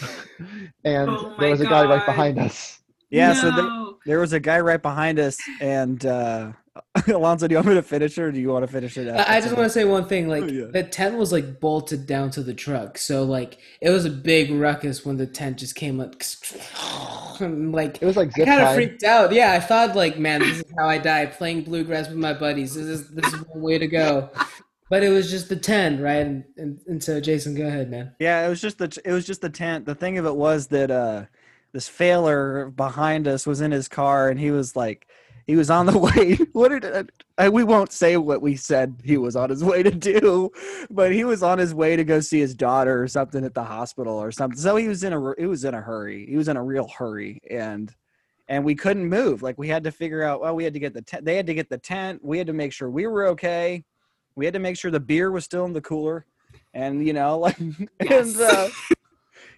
and
Oh
there was a guy right behind us
Yeah. So there,
No.
There was a guy right behind us, and uh, Alonzo, do you want me to finish it, or do you want to finish it?
I I just want to say one thing. Like
Oh, yeah.
the tent was like bolted down to the truck, so like it was a big ruckus when the tent just came up. And, like
it was like
kind of freaked out. Yeah, I thought like, man, this is how I die playing bluegrass with my buddies. This is this is one way to go. But it was just the tent, right? And, and and so Jason, go ahead, man.
Yeah, it was just the it was just the tent. The thing of it was that uh this failure behind us was in his car and he was like he was on the way. What did I, we won't say what we said he was on his way to do, but he was on his way to go see his daughter or something at the hospital or something. So he was in a he was in a hurry. He was in a real hurry, and and we couldn't move. Like we had to figure out. Well, we had to get the tent. They had to get the tent. We had to make sure we were okay. We had to make sure the beer was still in the cooler, and you know, like
Yes.
and uh,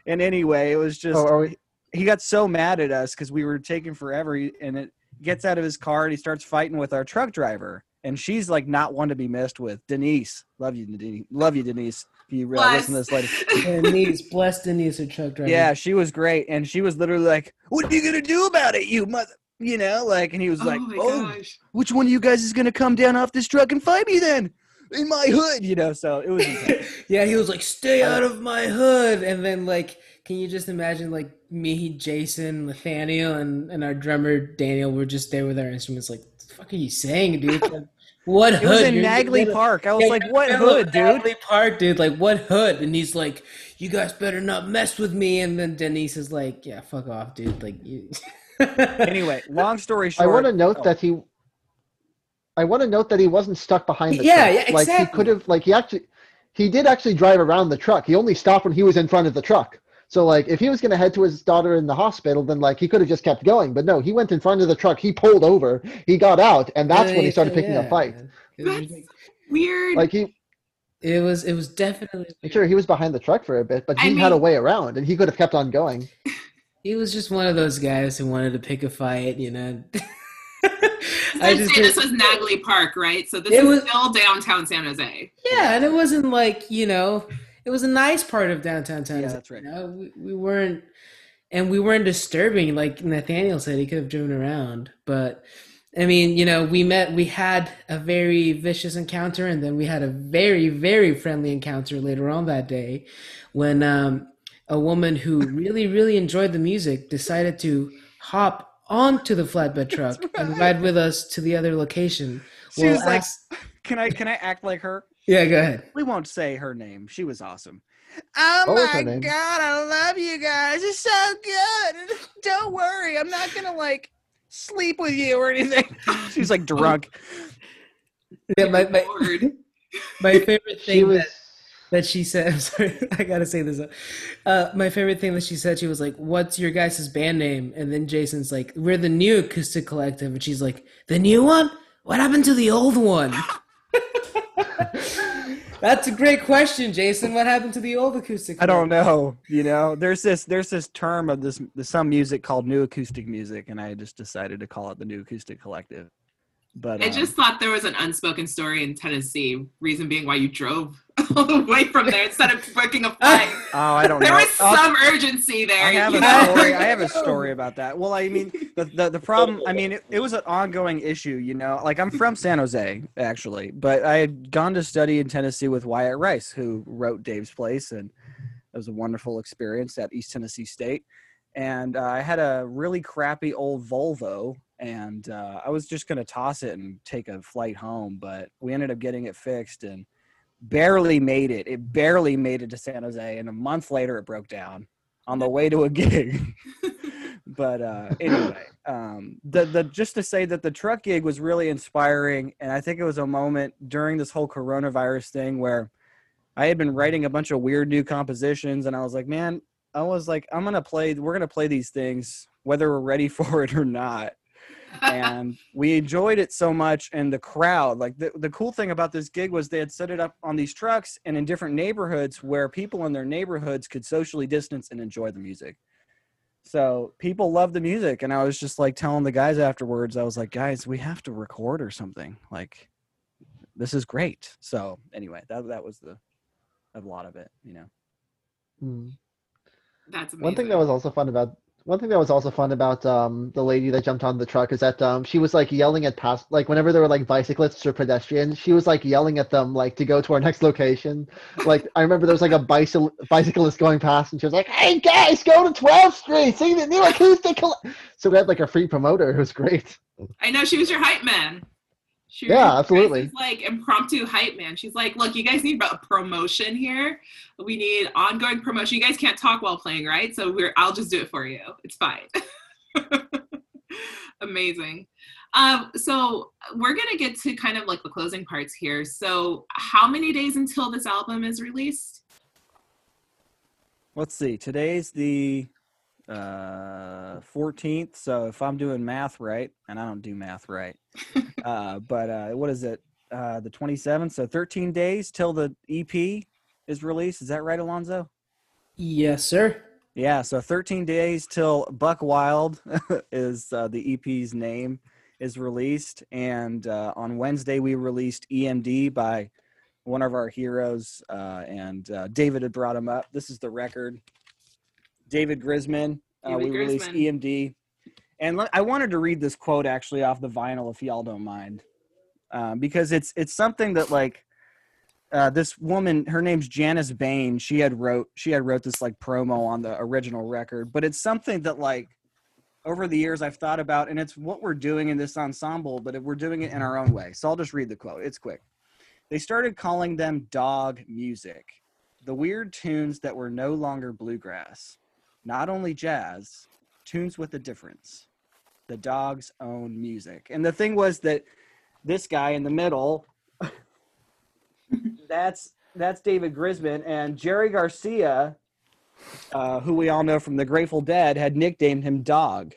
and anyway, it was just
Oh, are we?
He got so mad at us because we were taking forever and it gets out of his car and he starts fighting with our truck driver and she's like not one to be messed with. Denise love you denise love you denise if you really listen to this later
Denise, bless Denise, her truck driver.
yeah she was great and she was literally like what are you gonna do about it you mother you know like and he was
oh
like
my
oh
gosh.
which one of you guys is gonna come down off this truck and fight me then? In my hood you know so it was
yeah, he was like, "Stay out of my hood," and then like, can you just imagine like me, Jason, Nathaniel, and and our drummer Daniel were just there with our instruments. Like, what the fuck are you saying, dude? Like, what hood?
it was in
You're-
naglee
you're-
park i was
Yeah,
like what
in the middle
hood dude
Naglee Park, dude. Like, what hood? And he's like, "You guys better not mess with me." And then Denise is like, "Yeah, fuck off, dude." Like, you.
anyway long story short.
I want to note
oh.
that he. I want to note that he wasn't stuck behind the
Yeah,
truck.
yeah,
Like he could have, like he actually, he did actually drive around the truck. He only stopped when he was in front of the truck. So like, if he was gonna head to his daughter in the hospital, then like he could have just kept going. But no, he went in front of the truck. He pulled over. He got out, and that's when he started picking
Yeah,
a fight.
man. It was
That's
ridiculous.
weird.
Like he,
It was. It was definitely.
sure, he was behind the truck for a bit, but
I
he had a way around, and he could have kept on going.
He was just one of those guys who wanted to pick a fight, you know.
I
just
say this was Naglee Park, right? So this
It
is
was-
still downtown San Jose.
yeah, and it wasn't like you know, it was a nice part of downtown town.
Yeah, that's right.
You know? we, we weren't, and we weren't disturbing. Like Nathaniel said, he could have driven around, but I mean, you know, we met, we had a very vicious encounter, and then we had a very, very friendly encounter later on that day, when um, a woman who really, really enjoyed the music decided to hop onto the flatbed truck and ride with us to the other location.
she
Well,
was like can i can i act like her
yeah, go ahead.
we won't say her name. She was awesome. Oh
What
my god, I love you guys. It's so good. Don't worry, I'm not gonna like sleep with you or anything. She's like drunk.
Yeah, my, my, my favorite
She
thing
was.
that, that she said, I'm sorry, I gotta say this. Uh, my favorite thing that she said, she was like, What's your guys' band name? And then Jason's like, We're the new acoustic collective. And she's like, The new one? What happened to the old one? That's a great question, Jason. What happened to the old acoustic?
I don't know. You know, there's this there's this term of this some music called new acoustic music, and I just decided to call it the new acoustic collective. But
I
um,
just thought there was an unspoken story in Tennessee. Reason being why you drove all the way from there instead of booking a flight.
oh, I don't
there
know.
There was
I'll-
some urgency there.
I have
you
a
know?
story. I have a story about that. Well, I mean, the the, the problem. I mean, it, it was an ongoing issue. You know, like I'm from San Jose actually, but I had gone to study in Tennessee with Wyatt Rice, who wrote Dave's Place, and it was a wonderful experience at East Tennessee State. And uh, I had a really crappy old Volvo, and uh, I was just going to toss it and take a flight home, but we ended up getting it fixed and barely made it. It barely made it to San Jose, and a month later, it broke down on the way to a gig. but uh, anyway, um, the the just to say that the truck gig was really inspiring, and I think it was a moment during this whole coronavirus thing where I had been writing a bunch of weird new compositions, and I was like, man, I was like, I'm gonna play. We're gonna play these things whether we're ready for it or not. And we enjoyed it so much and the crowd like the, the cool thing about this gig was they had set it up on these trucks and in different neighborhoods where people in their neighborhoods could socially distance and enjoy the music so people love the music and i was just like telling the guys afterwards i was like guys we have to record or something like this is great so anyway that, that was the a lot of it you know
Hmm.
That's amazing.
One thing that was also fun about one thing that was also fun about um, the lady that jumped on the truck is that um, she was like yelling at past like whenever there were like bicyclists or pedestrians, she was like yelling at them like to go to our next location. Like I remember there was like a bicycle bicyclist going past and she was like, "Hey guys, go to 12th Street, see the new acoustic." So we had like a free promoter. It was great.
I know she was your hype man. She
Yeah,
was
absolutely.
your like impromptu hype man. She's like, look, you guys need a promotion here. We need ongoing promotion. You guys can't talk while playing, right? So we're I'll just do it for you. It's fine. Amazing. Um, so we're gonna get to kind of like the closing parts here. So how many days until this album is released?
Let's see. Today's the uh 14th. So if I'm doing math right, and I don't do math right, uh, but uh, what is it? Uh, the 27th. So 13 days till the EP is released. Is that right, Alonzo?
Yes, sir.
Yeah, so 13 days till Buck Wild is uh, the EP's name is released, and uh, on Wednesday we released EMD by one of our heroes, uh, and uh, David had brought him up. This is the record. David Grisman. Uh,
David
we released EMD, and I wanted to read this quote actually off the vinyl, if y'all don't mind, um, because it's it's something that like uh, this woman her name's janice bain. She had wrote she had wrote this like promo on the original record. But it's something that like over the years i've thought about and it's what we're doing in this ensemble but we're doing it in our own way. So i'll just read the quote. It's quick. They started calling them dog music. The weird tunes that were no longer bluegrass not only jazz tunes with a difference the dog's own music and the thing was that this guy in the middle that's that's David Grisman and Jerry Garcia, uh, who we all know from the Grateful Dead, had nicknamed him Dog.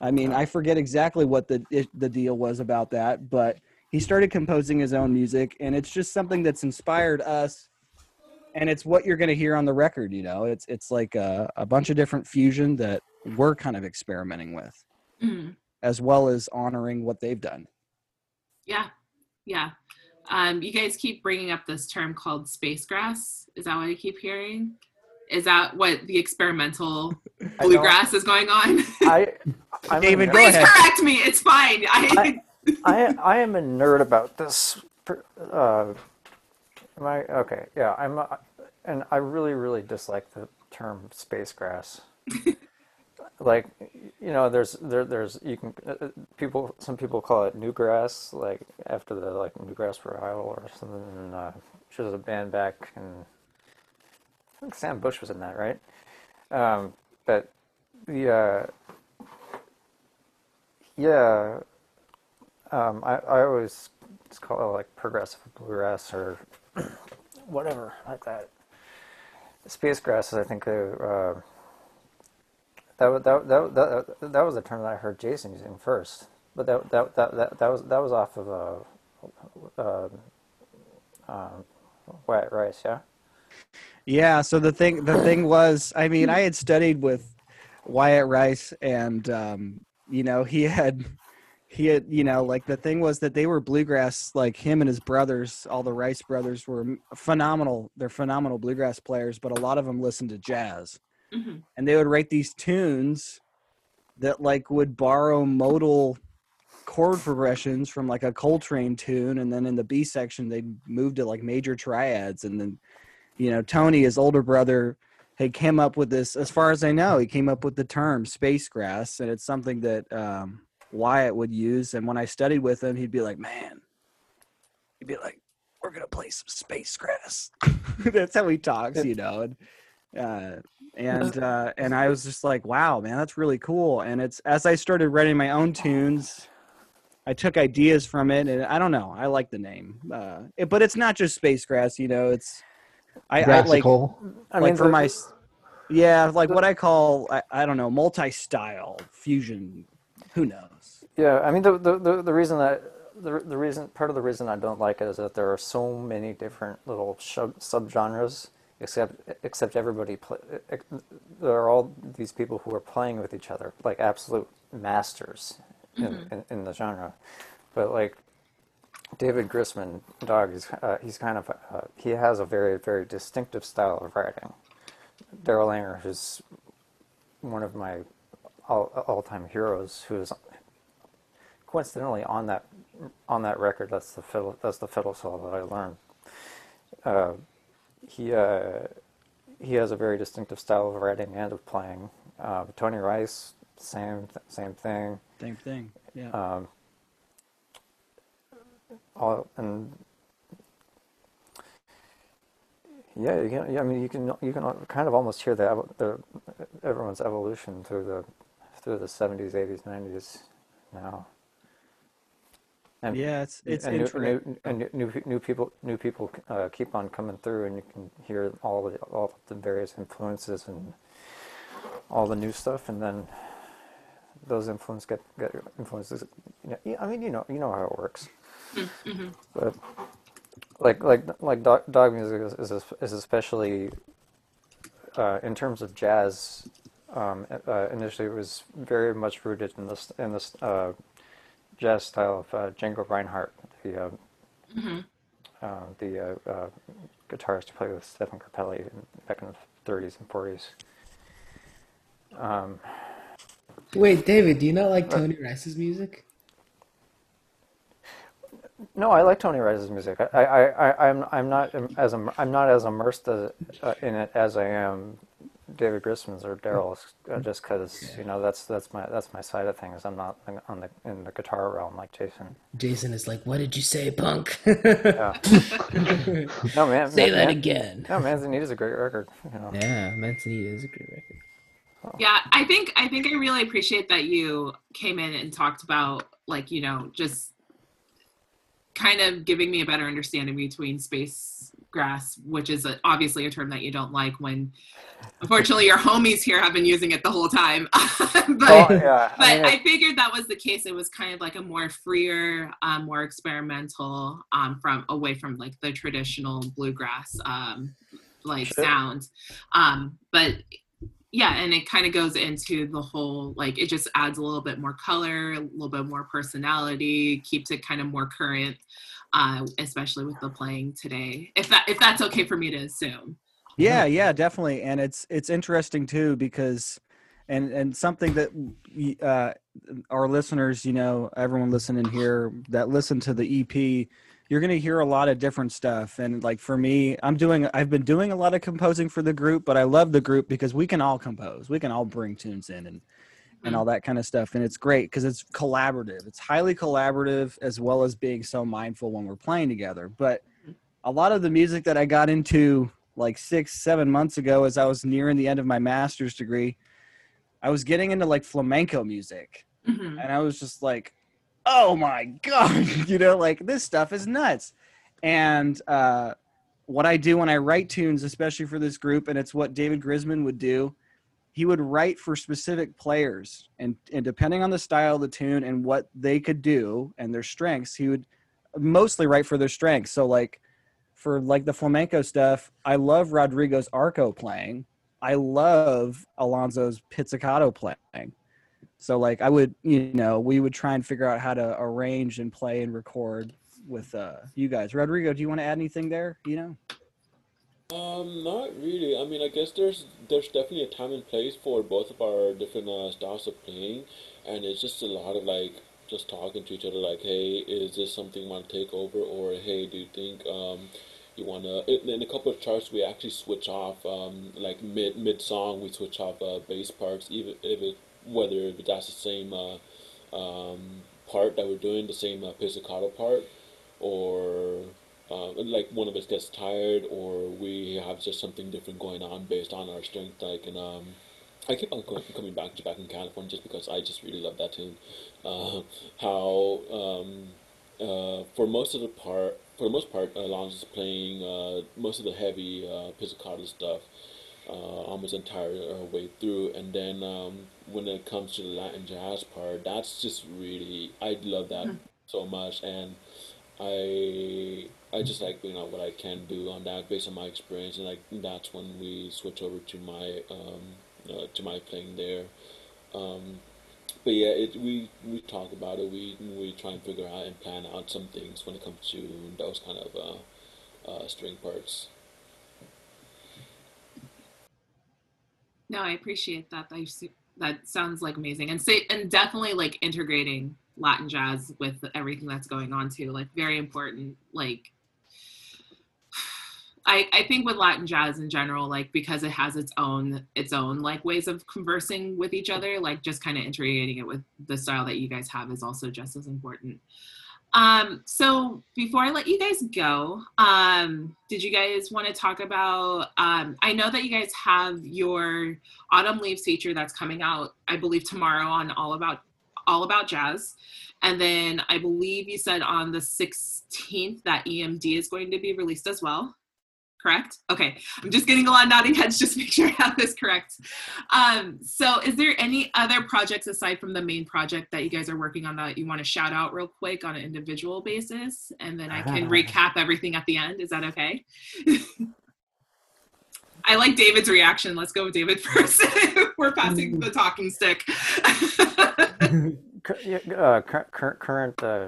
I mean, I forget exactly what the the deal was about that, but he started composing his own music, and it's just something that's inspired us. And it's what you're going to hear on the record. You know, it's it's like a, a bunch of different fusion that we're kind of experimenting with,
Mhm.
as well as honoring what they've done.
Yeah, yeah. Um, you guys keep bringing up this term called space grass. Is that what I keep hearing? Is that what the experimental bluegrass is going on?
I, I'm a
David, go
Please
ahead.
correct me. It's fine. I,
I I am a nerd about this. per- Uh, am I okay? Yeah, I'm, a, and I really really dislike the term space grass. like, you know, there's there there's you can uh, uh, people some people call it newgrass, like after the like newgrass revival or something. And, uh, which was a band back and I think Sam Bush was in that, right? Um, but the uh, yeah, um, I, I always just call it like progressive bluegrass or whatever like that. Space grasses, I think, uh, that, that, that, that, that was the term that I heard Jason using first. But that, that, that, that, that was that was off of uh, uh, um, Wyatt Rice, yeah?
Yeah. So the thing, the thing was, I mean, I had studied with Wyatt Rice, and um, you know, he had, he had, you know, like the thing was that they were bluegrass. Like him and his brothers, all the Rice brothers were phenomenal. They're phenomenal bluegrass players, but a lot of them listened to jazz,
Mhm.
and they would write these tunes that like would borrow modal chord progressions from like a Coltrane tune, and then in the B section they'd move to like major triads, and then you know Tony, his older brother, had came up with this. As far as I know, he came up with the term space grass, and it's something that um, Wyatt would use. And when I studied with him, he'd be like, "Man," he'd be like, "We're gonna play some space grass." That's how he talks, you know. And uh, and uh, and I was just like, "Wow, man, that's really cool." And it's as I started writing my own tunes. I took ideas from it, and I don't know. I like the name, uh, it, but it's not just space grass. You know, it's I, I like
Brassical.
I
like for my yeah like what i call i, I don't know multi-style fusion who knows
Yeah, I mean the the, the, the reason that the, the reason part of the reason I don't like it is that there are so many different little sub subgenres. Except except everybody play. There are all these people who are playing with each other like absolute masters in, in, in the genre, but like David Grisman, dog, he's uh, he's kind of uh, he has a very very distinctive style of writing. Darol Anger, who's one of my all all time heroes, who is coincidentally on that on that record. That's the fiddle. That's the fiddle solo that I learned. Uh, he uh, he has a very distinctive style of writing and of playing. Uh, Tony Rice, same th- same thing.
same thing yeah
Um, all, and yeah, you can. Yeah, I mean, you can. You can kind of almost hear the, the everyone's evolution through the through the seventies, eighties, nineties. now.
And yeah, it's it's
and new, new, and new, new people new people uh, keep on coming through, and you can hear all the all the various influences and all the new stuff, and then those influences get get influences. You know, I mean, you know, you know how it works. Mm-hmm. But like like like dog, dog music is is, is especially uh, in terms of jazz. Um, uh, initially, it was very much rooted in this in this uh, jazz style of uh, Django Reinhardt, the uh, mm-hmm. Uh, the guitarist who played with Stefan Grappelli back in the 30s and 40s. Um,
Wait, David, do you not like Tony Rice's music?
No, I like Tony Rice's music. I, I, I, I'm, I'm not as I'm not as immersed as, uh, in it as I am David Grisman's or Darol's, uh, just because you know that's that's my that's my side of things. I'm not on the in the guitar realm like Jason.
Jason is like, "What did you say, punk?"
yeah. no man,
say
man,
that
man,
again.
No, Manzanita is a great record. You know.
Yeah, Manzanita is a great record.
Yeah, I think I think I really appreciate that you came in and talked about like you know just kind of giving me a better understanding between space grass, which is a, obviously a term that you don't like when unfortunately your homies here have been using it the whole time. but oh, yeah. but I, mean, I, figured that was the case. It was kind of like a more freer, um, more experimental um, from away from like the traditional bluegrass um, like sure. sound. Um, but yeah and it kind of goes into the whole like it just adds a little bit more color a little bit more personality keeps it kind of more current uh, especially with the playing today if that if that's okay for me to assume.
Yeah yeah definitely and it's it's interesting too because and and something that uh, our listeners you know everyone listening here that listen to the ep you're going to hear a lot of different stuff and like for me i'm doing i've been doing a lot of composing for the group but i love the group because we can all compose we can all bring tunes in and and all that kind of stuff and it's great because it's collaborative. It's highly collaborative as well as being so mindful when we're playing together but a lot of the music that i got into like six seven months ago as i was nearing the end of my master's degree i was getting into like flamenco music mm-hmm. and i was just like oh my god you know like this stuff is nuts. And uh, what i do when i write tunes especially for this group and it's what david grisman would do he would write for specific players and and depending on the style of the tune and what they could do and their strengths he would mostly write for their strengths so like for like the flamenco stuff i love rodrigo's arco playing i love alonso's pizzicato playing so like I would, you know, we would try and figure out how to arrange and play and record with uh you guys. Rodrigo, do you want to add anything there? You know?
Um, not really. I mean, I guess there's there's definitely a time and place for both of our different uh, styles of playing, and it's just a lot of like just talking to each other, like, hey, is this something you want to take over, or hey, do you think um you want to? In a couple of charts, we actually switch off um like mid mid song, we switch off uh, bass parts, even if it whether if that's the same uh, um, part that we're doing, the same uh, pizzicato part, or uh, like one of us gets tired, or we have just something different going on based on our strength. Like, and um, I keep on coming back to back in California just because I just really love that tune. Uh, how um, uh, for most of the part, for the most part, Alonso's is playing uh, most of the heavy uh, pizzicato stuff uh, almost entire uh, way through. And then um, when it comes to the Latin jazz part, that's just really I love that mm. so much, and I I just like you know what I can do on that based on my experience, and like that's when we switch over to my um, uh, to my playing there. Um, but yeah, it, we we talk about it. We we try and figure out and plan out some things when it comes to those kind of uh, uh, string parts.
No, I appreciate that. That, that sounds like amazing, and say and definitely like integrating Latin jazz with everything that's going on too. Like very important. Like I, I think with Latin jazz in general, like because it has its own its own like ways of conversing with each other, like just kind of integrating it with the style that you guys have is also just as important. Um, so before I let you guys go, um, did you guys want to talk about? Um, I know that you guys have your Autumn Leaves feature that's coming out, I believe, tomorrow on All About all about jazz. And then I believe you said on the 16th that EMD is going to be released as well correct? Okay, I'm just getting a lot of nodding heads just to make sure I have this correct. Um, so is there any other projects aside from the main project that you guys are working on that you want to shout out real quick on an individual basis? And then I can recap everything at the end. Is that okay? I like David's reaction. Let's go with David first. We're passing the talking stick.
uh, current current uh,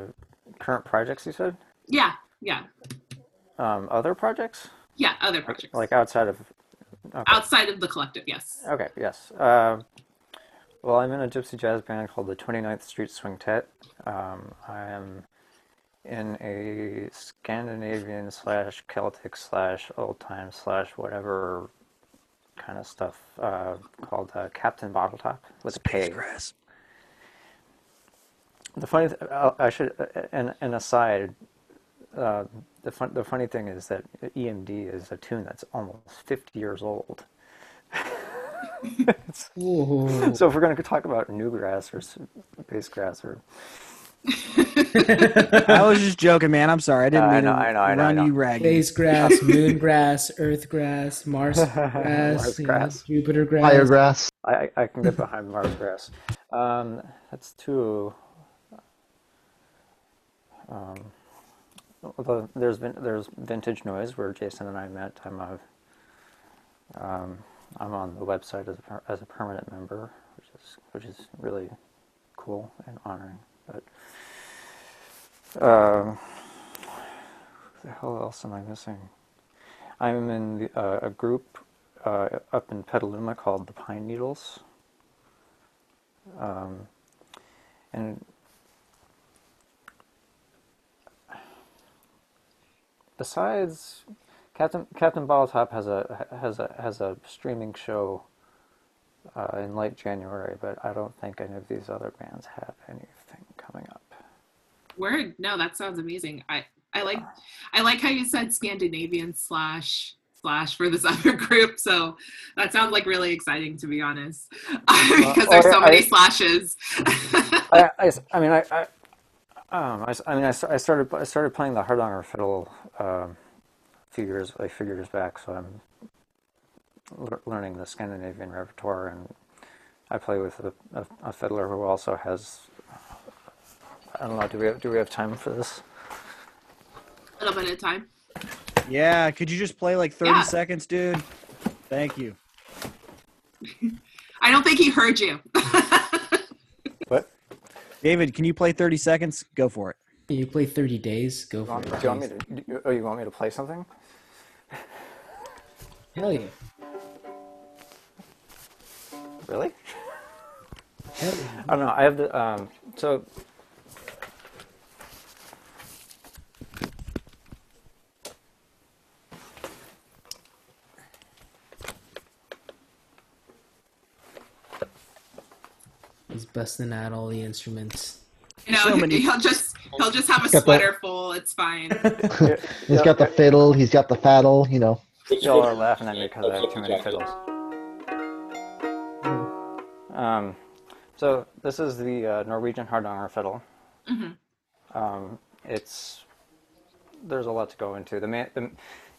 current projects, you said?
Yeah, yeah.
Um, other projects?
Yeah, other projects.
Like outside of.
Okay. Outside of the collective, yes.
Okay, yes. Uh, well, I'm in a gypsy jazz band called the 29th Street Swingtet. Um, I am in a Scandinavian slash Celtic slash old time slash whatever kind of stuff uh, called uh, Captain Bottletop with a K. Grass. The funny, th- I should, an, an aside, uh, the fun, the funny thing is that EMD is a tune that's almost 50 years old. so if we're going to talk about newgrass or bass grass or
I was just joking, man. I'm sorry. I didn't mean I know, to I know, I know, run you ragged.
Space grass, moon grass, earth grass, Mars grass, Mars grass. Know, Jupiter grass.
Fire grass.
I, I can get behind Mars grass. Um, that's two. Um, although there's been there's vintage noise where Jason and I met. I'm a, um, I'm on the website as a, as a permanent member, which is which is really cool and honoring. But uh, the hell else am I missing? I'm in the, uh, a group uh, up in Petaluma called the Pine Needles. Um, and besides Captain Captain Bottletop has a has a has a streaming show uh, in late January, but I don't think any of these other bands have anything coming up.
Word, no, that sounds amazing. I I like I like how you said Scandinavian slash slash for this other group. So that sounds like really exciting to be honest, because there's so many I, slashes.
I, I, mean I um, I, I mean, I, I started I started playing the Hardanger fiddle um, a few years, like a few years back. So I'm learning the Scandinavian repertoire, and I play with a, a, a, fiddler who also has. I don't know. Do we have, do we have time for this?
A little bit of time.
Yeah. Could you just play like thirty yeah. seconds, dude? Thank you.
I don't think he heard you.
what?
David, can you play 30 seconds? Go for it.
Can you play 30 days? Go for
it. Do you want me to? Oh, you want me to play something?
Hell yeah.
Really? Hell yeah. I don't know. I have the um. So
busting out all the instruments.
You know, so many... he'll just he'll just have a sweater the... full. It's fine.
he's got the fiddle. He's got the faddle. You know.
Y'all are laughing at me because I have too many fiddles. Um, so this is the uh, Norwegian Hardanger fiddle. Mm-hmm. Um, it's there's a lot to go into. The man, the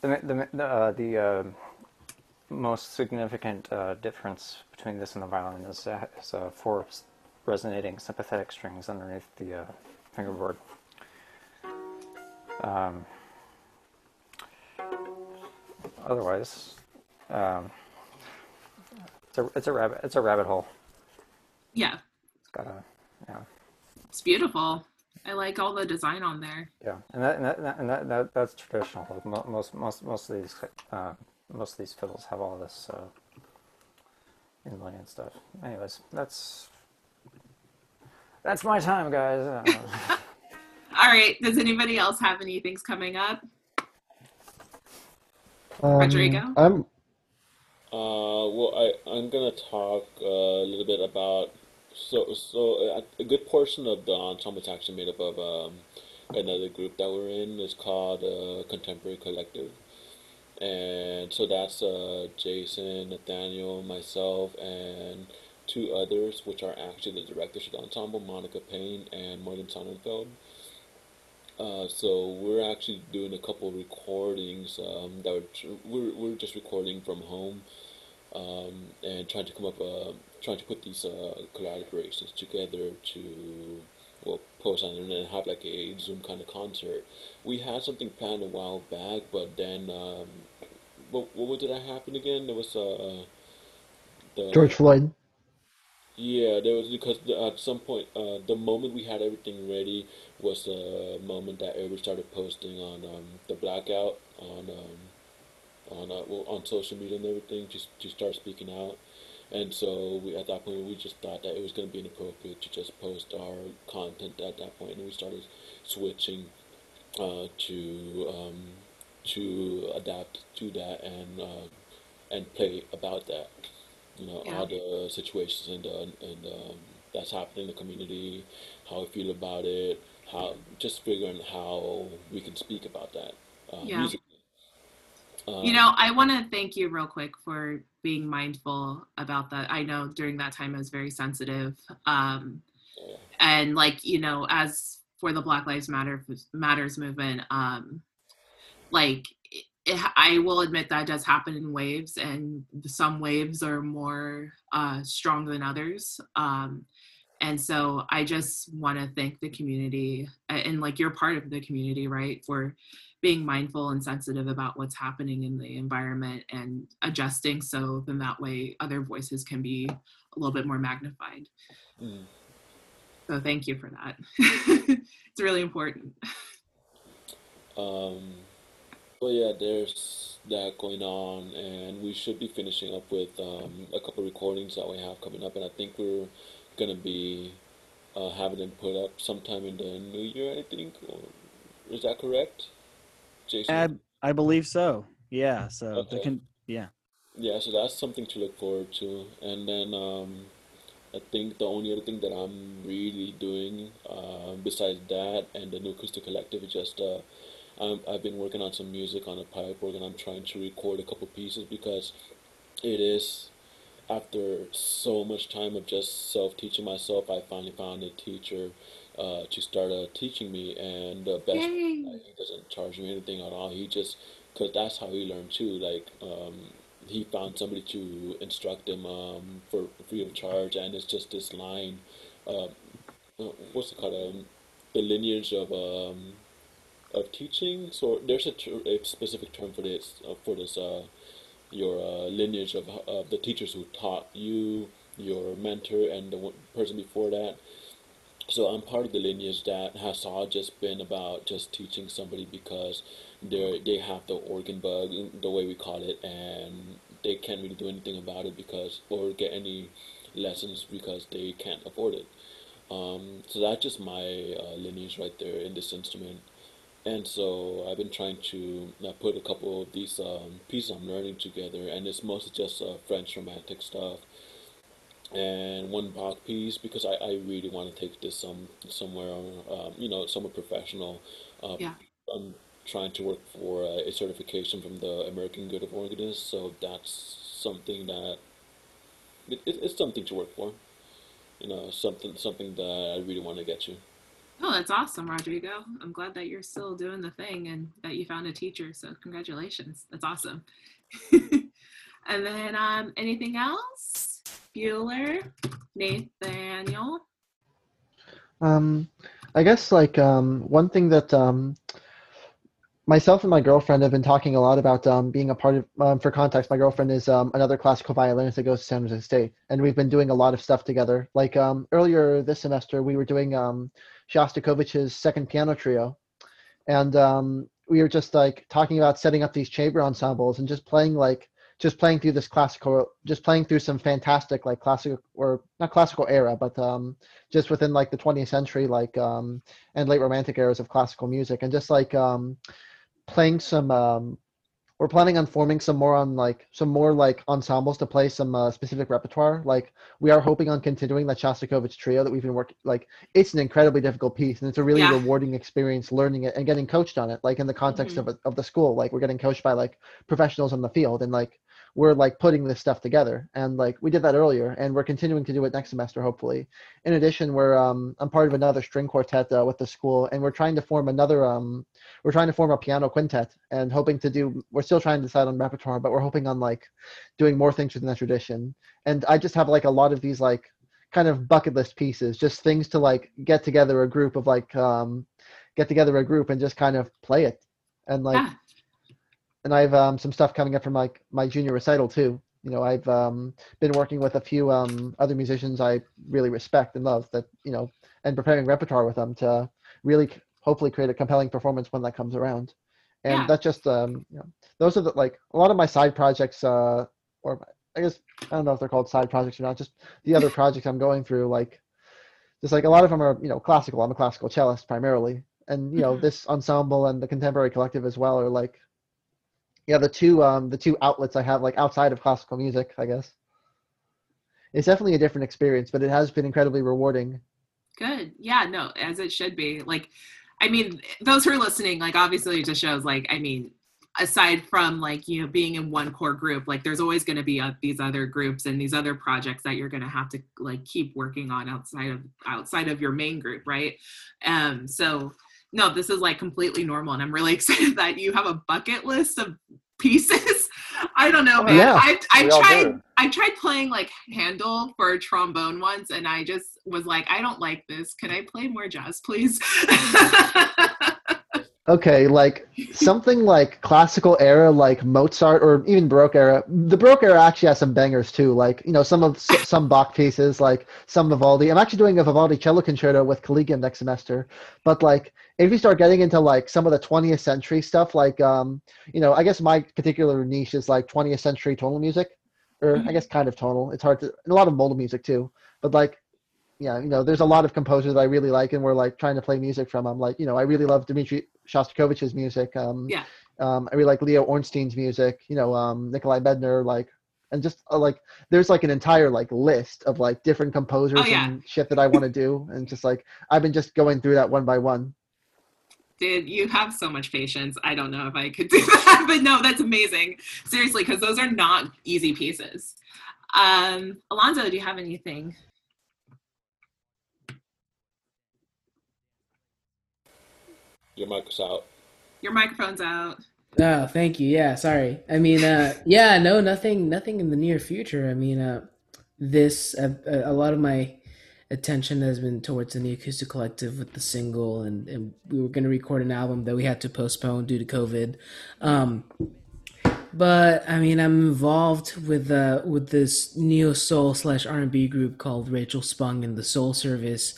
the the, uh, the uh, most significant uh, difference between this and the violin is, uh, is uh, four resonating sympathetic strings underneath the uh, fingerboard. Um, otherwise, um, it's a it's a rabbit it's a rabbit hole.
Yeah.
It's got a yeah.
It's beautiful. I like all the design on there.
Yeah, and that and that, and that, that that's traditional. Most most most of these uh, most of these fiddles have all this uh, inlay and stuff. Anyways, that's that's my time, guys.
All right. Does anybody else have any things coming up?
Um, Rodrigo. I'm.
Uh, well, I I'm gonna talk uh, a little bit about so so uh, a good portion of the ensemble is actually made up of um, another group that we're in. It's called uh, Contemporary Collective and so that's uh, Jason, Nathaniel, myself, and two others, which are actually the directors of the ensemble, Monica Payne and Morgan Sonnenfeld. Uh, so we're actually doing a couple recordings um, that we're, we're, we're just recording from home um, and trying to come up, uh, trying to put these uh, collaborations together to well post on and have like a Zoom kind of concert. We had something planned a while back, but then um, what what did that happen again? There was uh the
George Floyd.
Yeah, there was because the, at some point, uh, the moment we had everything ready was the moment that everybody started posting on um, the blackout on um, on uh, well, on social media and everything, just to start speaking out. And so we, at that point, we just thought that it was going to be inappropriate to just post our content at that point, and we started switching uh, to um, to adapt to that and uh, and play about that. You know,
Yeah.
all the situations and and um, that's happening in the community, how we feel about it, how just figuring how we can speak about that uh,
Yeah.
musically.
You
Um,
know, I want to thank you real quick for being mindful about that. I know during that time I was very sensitive. Um,
Yeah.
and like, you know, as for the Black Lives Matter Matters movement, um, like it, I will admit that does happen in waves, and some waves are more uh, strong than others. Um, and so I just want to thank the community, and like you're part of the community, right, for being mindful and sensitive about what's happening in the environment and adjusting so then that way other voices can be a little bit more magnified.
mm.
So thank you for that. it's really important.
Um, but yeah, there's that going on, and we should be finishing up with um, a couple recordings that we have coming up, and I think we're gonna be uh, having them put up sometime in the new year. I think, or, is that correct, Jason?
I, I believe so. Yeah. So the
Okay.
con- yeah.
Yeah, so that's something to look forward to. And then um, I think the only other thing that I'm really doing uh, besides that and the New Acoustic Collective is just uh, I'm, I've been working on some music on a pipe organ. I'm trying to record a couple pieces because it is after so much time of just self-teaching myself, I finally found a teacher uh, to start uh, teaching me, and the best he doesn't charge me anything at all. He just because that's how he learned too. Like um, he found somebody to instruct him um, for free of charge, and it's just this line. Uh, uh, what's it called? Um, the lineage of um, of teaching. So there's a, ter- a specific term for this uh, for this uh, your uh, lineage of of the teachers who taught you, your mentor, and the person before that. So I'm part of the lineage that has all just been about just teaching somebody because they they have the organ bug, the way we call it, and they can't really do anything about it because or get any lessons because they can't afford it. Um, so that's just my uh, lineage right there in this instrument. And so I've been trying to uh, put a couple of these um, pieces I'm learning together, and it's mostly just uh, French romantic stuff and one Bach piece because I, I really want to take this some somewhere um, you know somewhere professional. Uh,
Yeah.
I'm trying to work for a, a certification from the American Guild of Organists, so that's something that it, it, it's something to work for. You know, something something that I really want to get you.
Oh, that's awesome, Rodrigo. I'm glad that you're still doing the thing and that you found a teacher. So congratulations. That's awesome. and then um, anything else? Bueller, Nathaniel.
Um, I guess like um, one thing that um, myself and my girlfriend have been talking a lot about um, being a part of. Um, for context, my girlfriend is um, another classical violinist that goes to San Jose State, and we've been doing a lot of stuff together. Like um, earlier this semester, we were doing um, Shostakovich's second piano trio, and um, we were just like talking about setting up these chamber ensembles and just playing like just playing through this classical, just playing through some fantastic like classical or not classical era, but um, just within like the 20th century like um and late romantic eras of classical music and just like um playing some um we're planning on forming some more on like some more like ensembles to play some uh, specific repertoire like we are hoping on continuing the shostakovich trio that we've been working like it's an incredibly difficult piece and it's a really
Yeah.
rewarding experience learning it and getting coached on it like in the context
Mhm.
of, a, of the school like we're getting coached by like professionals in the field and like we're like putting this stuff together. And like we did that earlier and we're continuing to do it next semester hopefully. In addition we're um i'm part of another string quartet uh, with the school and we're trying to form another um we're trying to form a piano quintet and hoping to do we're still trying to decide on repertoire but we're hoping on like doing more things within that tradition. And i just have like a lot of these like kind of bucket list pieces just things to like get together a group of like um get together a group and just kind of play it. And like
Yeah.
And I've um, some stuff coming up from like my junior recital too. You know, I've um, been working with a few um, other musicians I really respect and love that you know, and preparing repertoire with them to really hopefully create a compelling performance when that comes around. And
Yeah.
that's just um, you know, those are the like a lot of my side projects, uh, or I guess I don't know if they're called side projects or not. Just the other projects I'm going through, like just like a lot of them are you know classical. I'm a classical cellist primarily, and you know
Mhm.
this ensemble and the contemporary collective as well are like yeah the two um the two outlets i have like outside of classical music i guess it's definitely a different experience but it has been incredibly rewarding
Good. Yeah, no, as it should be. Like, I mean, those who are listening, like, obviously, just shows, like, I mean, aside from like you know being in one core group like there's always going to be uh, these other groups and these other projects that you're going to have to like keep working on outside of outside of your main group right um so no this is like completely normal and i'm really excited that you have a bucket list of pieces i don't know man
yeah.
i i tried. I tried playing like Handel for a trombone once, and I just was like, I don't like this. Can I play more jazz, please?
okay like something like classical era like mozart or even baroque era. The baroque era actually has some bangers too like you know some of some bach pieces like some vivaldi. I'm actually doing a vivaldi cello concerto with collegium next semester. But like if you start getting into like some of the 20th century stuff like um you know i guess my particular niche is like 20th century tonal music. Or i guess kind of tonal. It's hard to and a lot of modal music too. But like yeah, you know, there's a lot of composers that I really like, and we're like trying to play music from. I'm like, you know, I really love Dmitri Shostakovich's music. Um,
Yeah.
Um, I really like Leo Ornstein's music. You know, um, Nikolai Medtner, like, and just uh, like, there's like an entire like list of like different composers
Oh, yeah.
and shit that I want to do, and just like I've been just going through that one by one.
Dude, you have so much patience. I don't know if I could do that, but no, that's amazing. Seriously, because those are not easy pieces. Um, Alonso, do you have anything?
Your mic is out.
Your microphone's out.
Oh, thank you. Yeah, sorry. I mean, uh, yeah, no, nothing, nothing in the near future. I mean, uh, this uh, a lot of my attention has been towards the new acoustic collective with the single, and, and we were going to record an album that we had to postpone due to COVID. Um, but I mean, I'm involved with uh, with this neo soul slash R and B group called Rachel Spung and the Soul Service,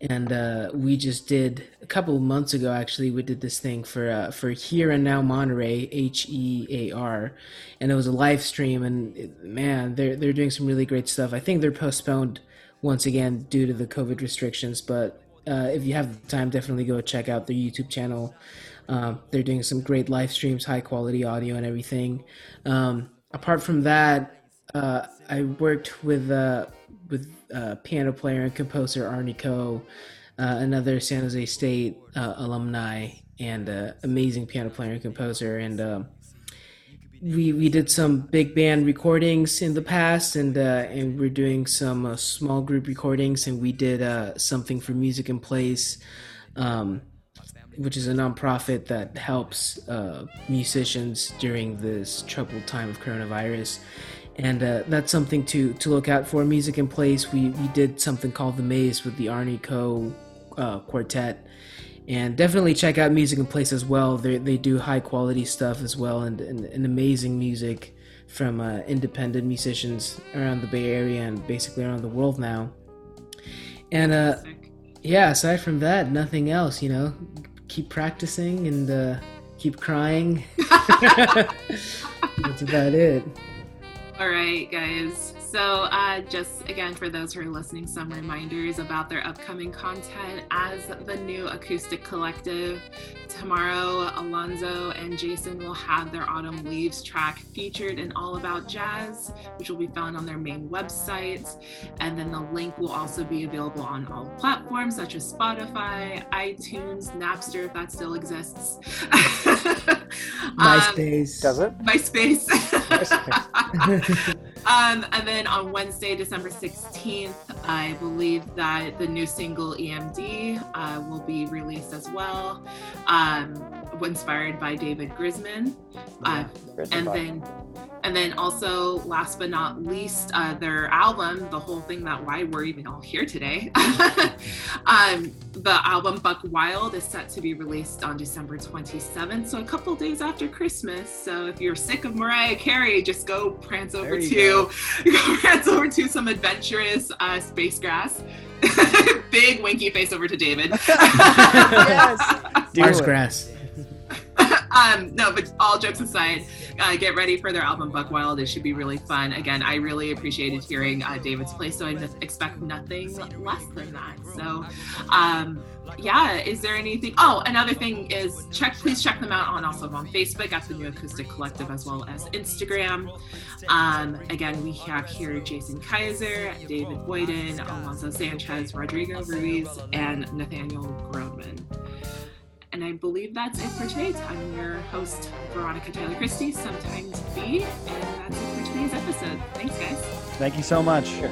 and uh, we just did a couple of months ago. Actually, we did this thing for uh, for Hear and Now Monterey, H E A R, and it was a live stream. And it, man, they're they're doing some really great stuff. I think they're postponed once again due to the COVID restrictions, but uh, if you have the time, definitely go check out their YouTube channel. Um, they're doing some great live streams, high quality audio, and everything. Um, apart from that, uh, I worked with uh, with uh, piano player and composer Arnie Ko, uh, another San Jose State uh, alumni and uh, amazing piano player and composer, and um, we we did some big band recordings in the past, and uh, and we're doing some small group recordings, and we did something for Music in Place. Um, which is a nonprofit that helps musicians during this troubled time of coronavirus. And uh, that's something to, to look out for. Music in Place, we, we did something called The Maze with the Arnie Ko. Uh, quartet. And definitely check out Music in Place as well. They, they do high quality stuff as well and, and, and amazing music from uh, independent musicians around the Bay Area and basically around the world now. And uh, yeah, aside from that, nothing else, you know. Keep practicing and uh, keep crying. That's about it.
All right, guys. So, uh, just again, for those who are listening, some reminders about their upcoming content as the new Acoustic Collective. Tomorrow, Alonso and Jason will have their Autumn Leaves track featured in All About Jazz, which will be found on their main website. And then the link will also be available on all platforms such as Spotify, iTunes, Napster, if that still exists.
MySpace.
Does it?
MySpace. um, and then on Wednesday, December 16th, I believe that the new single EMD uh, will be released as well, um, inspired by David Grisman. Uh, and then and then also, last but not least, uh, their album, the whole thing that why we're even all here today. um, the album Buck Wild is set to be released on December 27th, so a couple days after Christmas. So if you're sick of Mariah Carey, just go prance over to go. go prance over to some adventurous uh, space grass. Big winky face over to David.
yes, Mars grass.
Um, no, but all jokes aside, uh, get ready for their album Buck Wild. It should be really fun. Again, I really appreciated hearing uh, David's play, so I expect nothing less than that. So, um, yeah, is there anything? Oh, another thing is check. Please check them out on also on Facebook at the New Acoustic Collective as well as Instagram. Um, again, we have here Jason Kaiser, David Boyden, Alonso Sanchez, Rodrigo Ruiz, and Nathaniel Groneman. And I believe that's it for today. I'm your host, Veronica Tyler Christie, sometimes B, and that's it for today's episode. Thanks, guys.
Thank you so much.
Sure.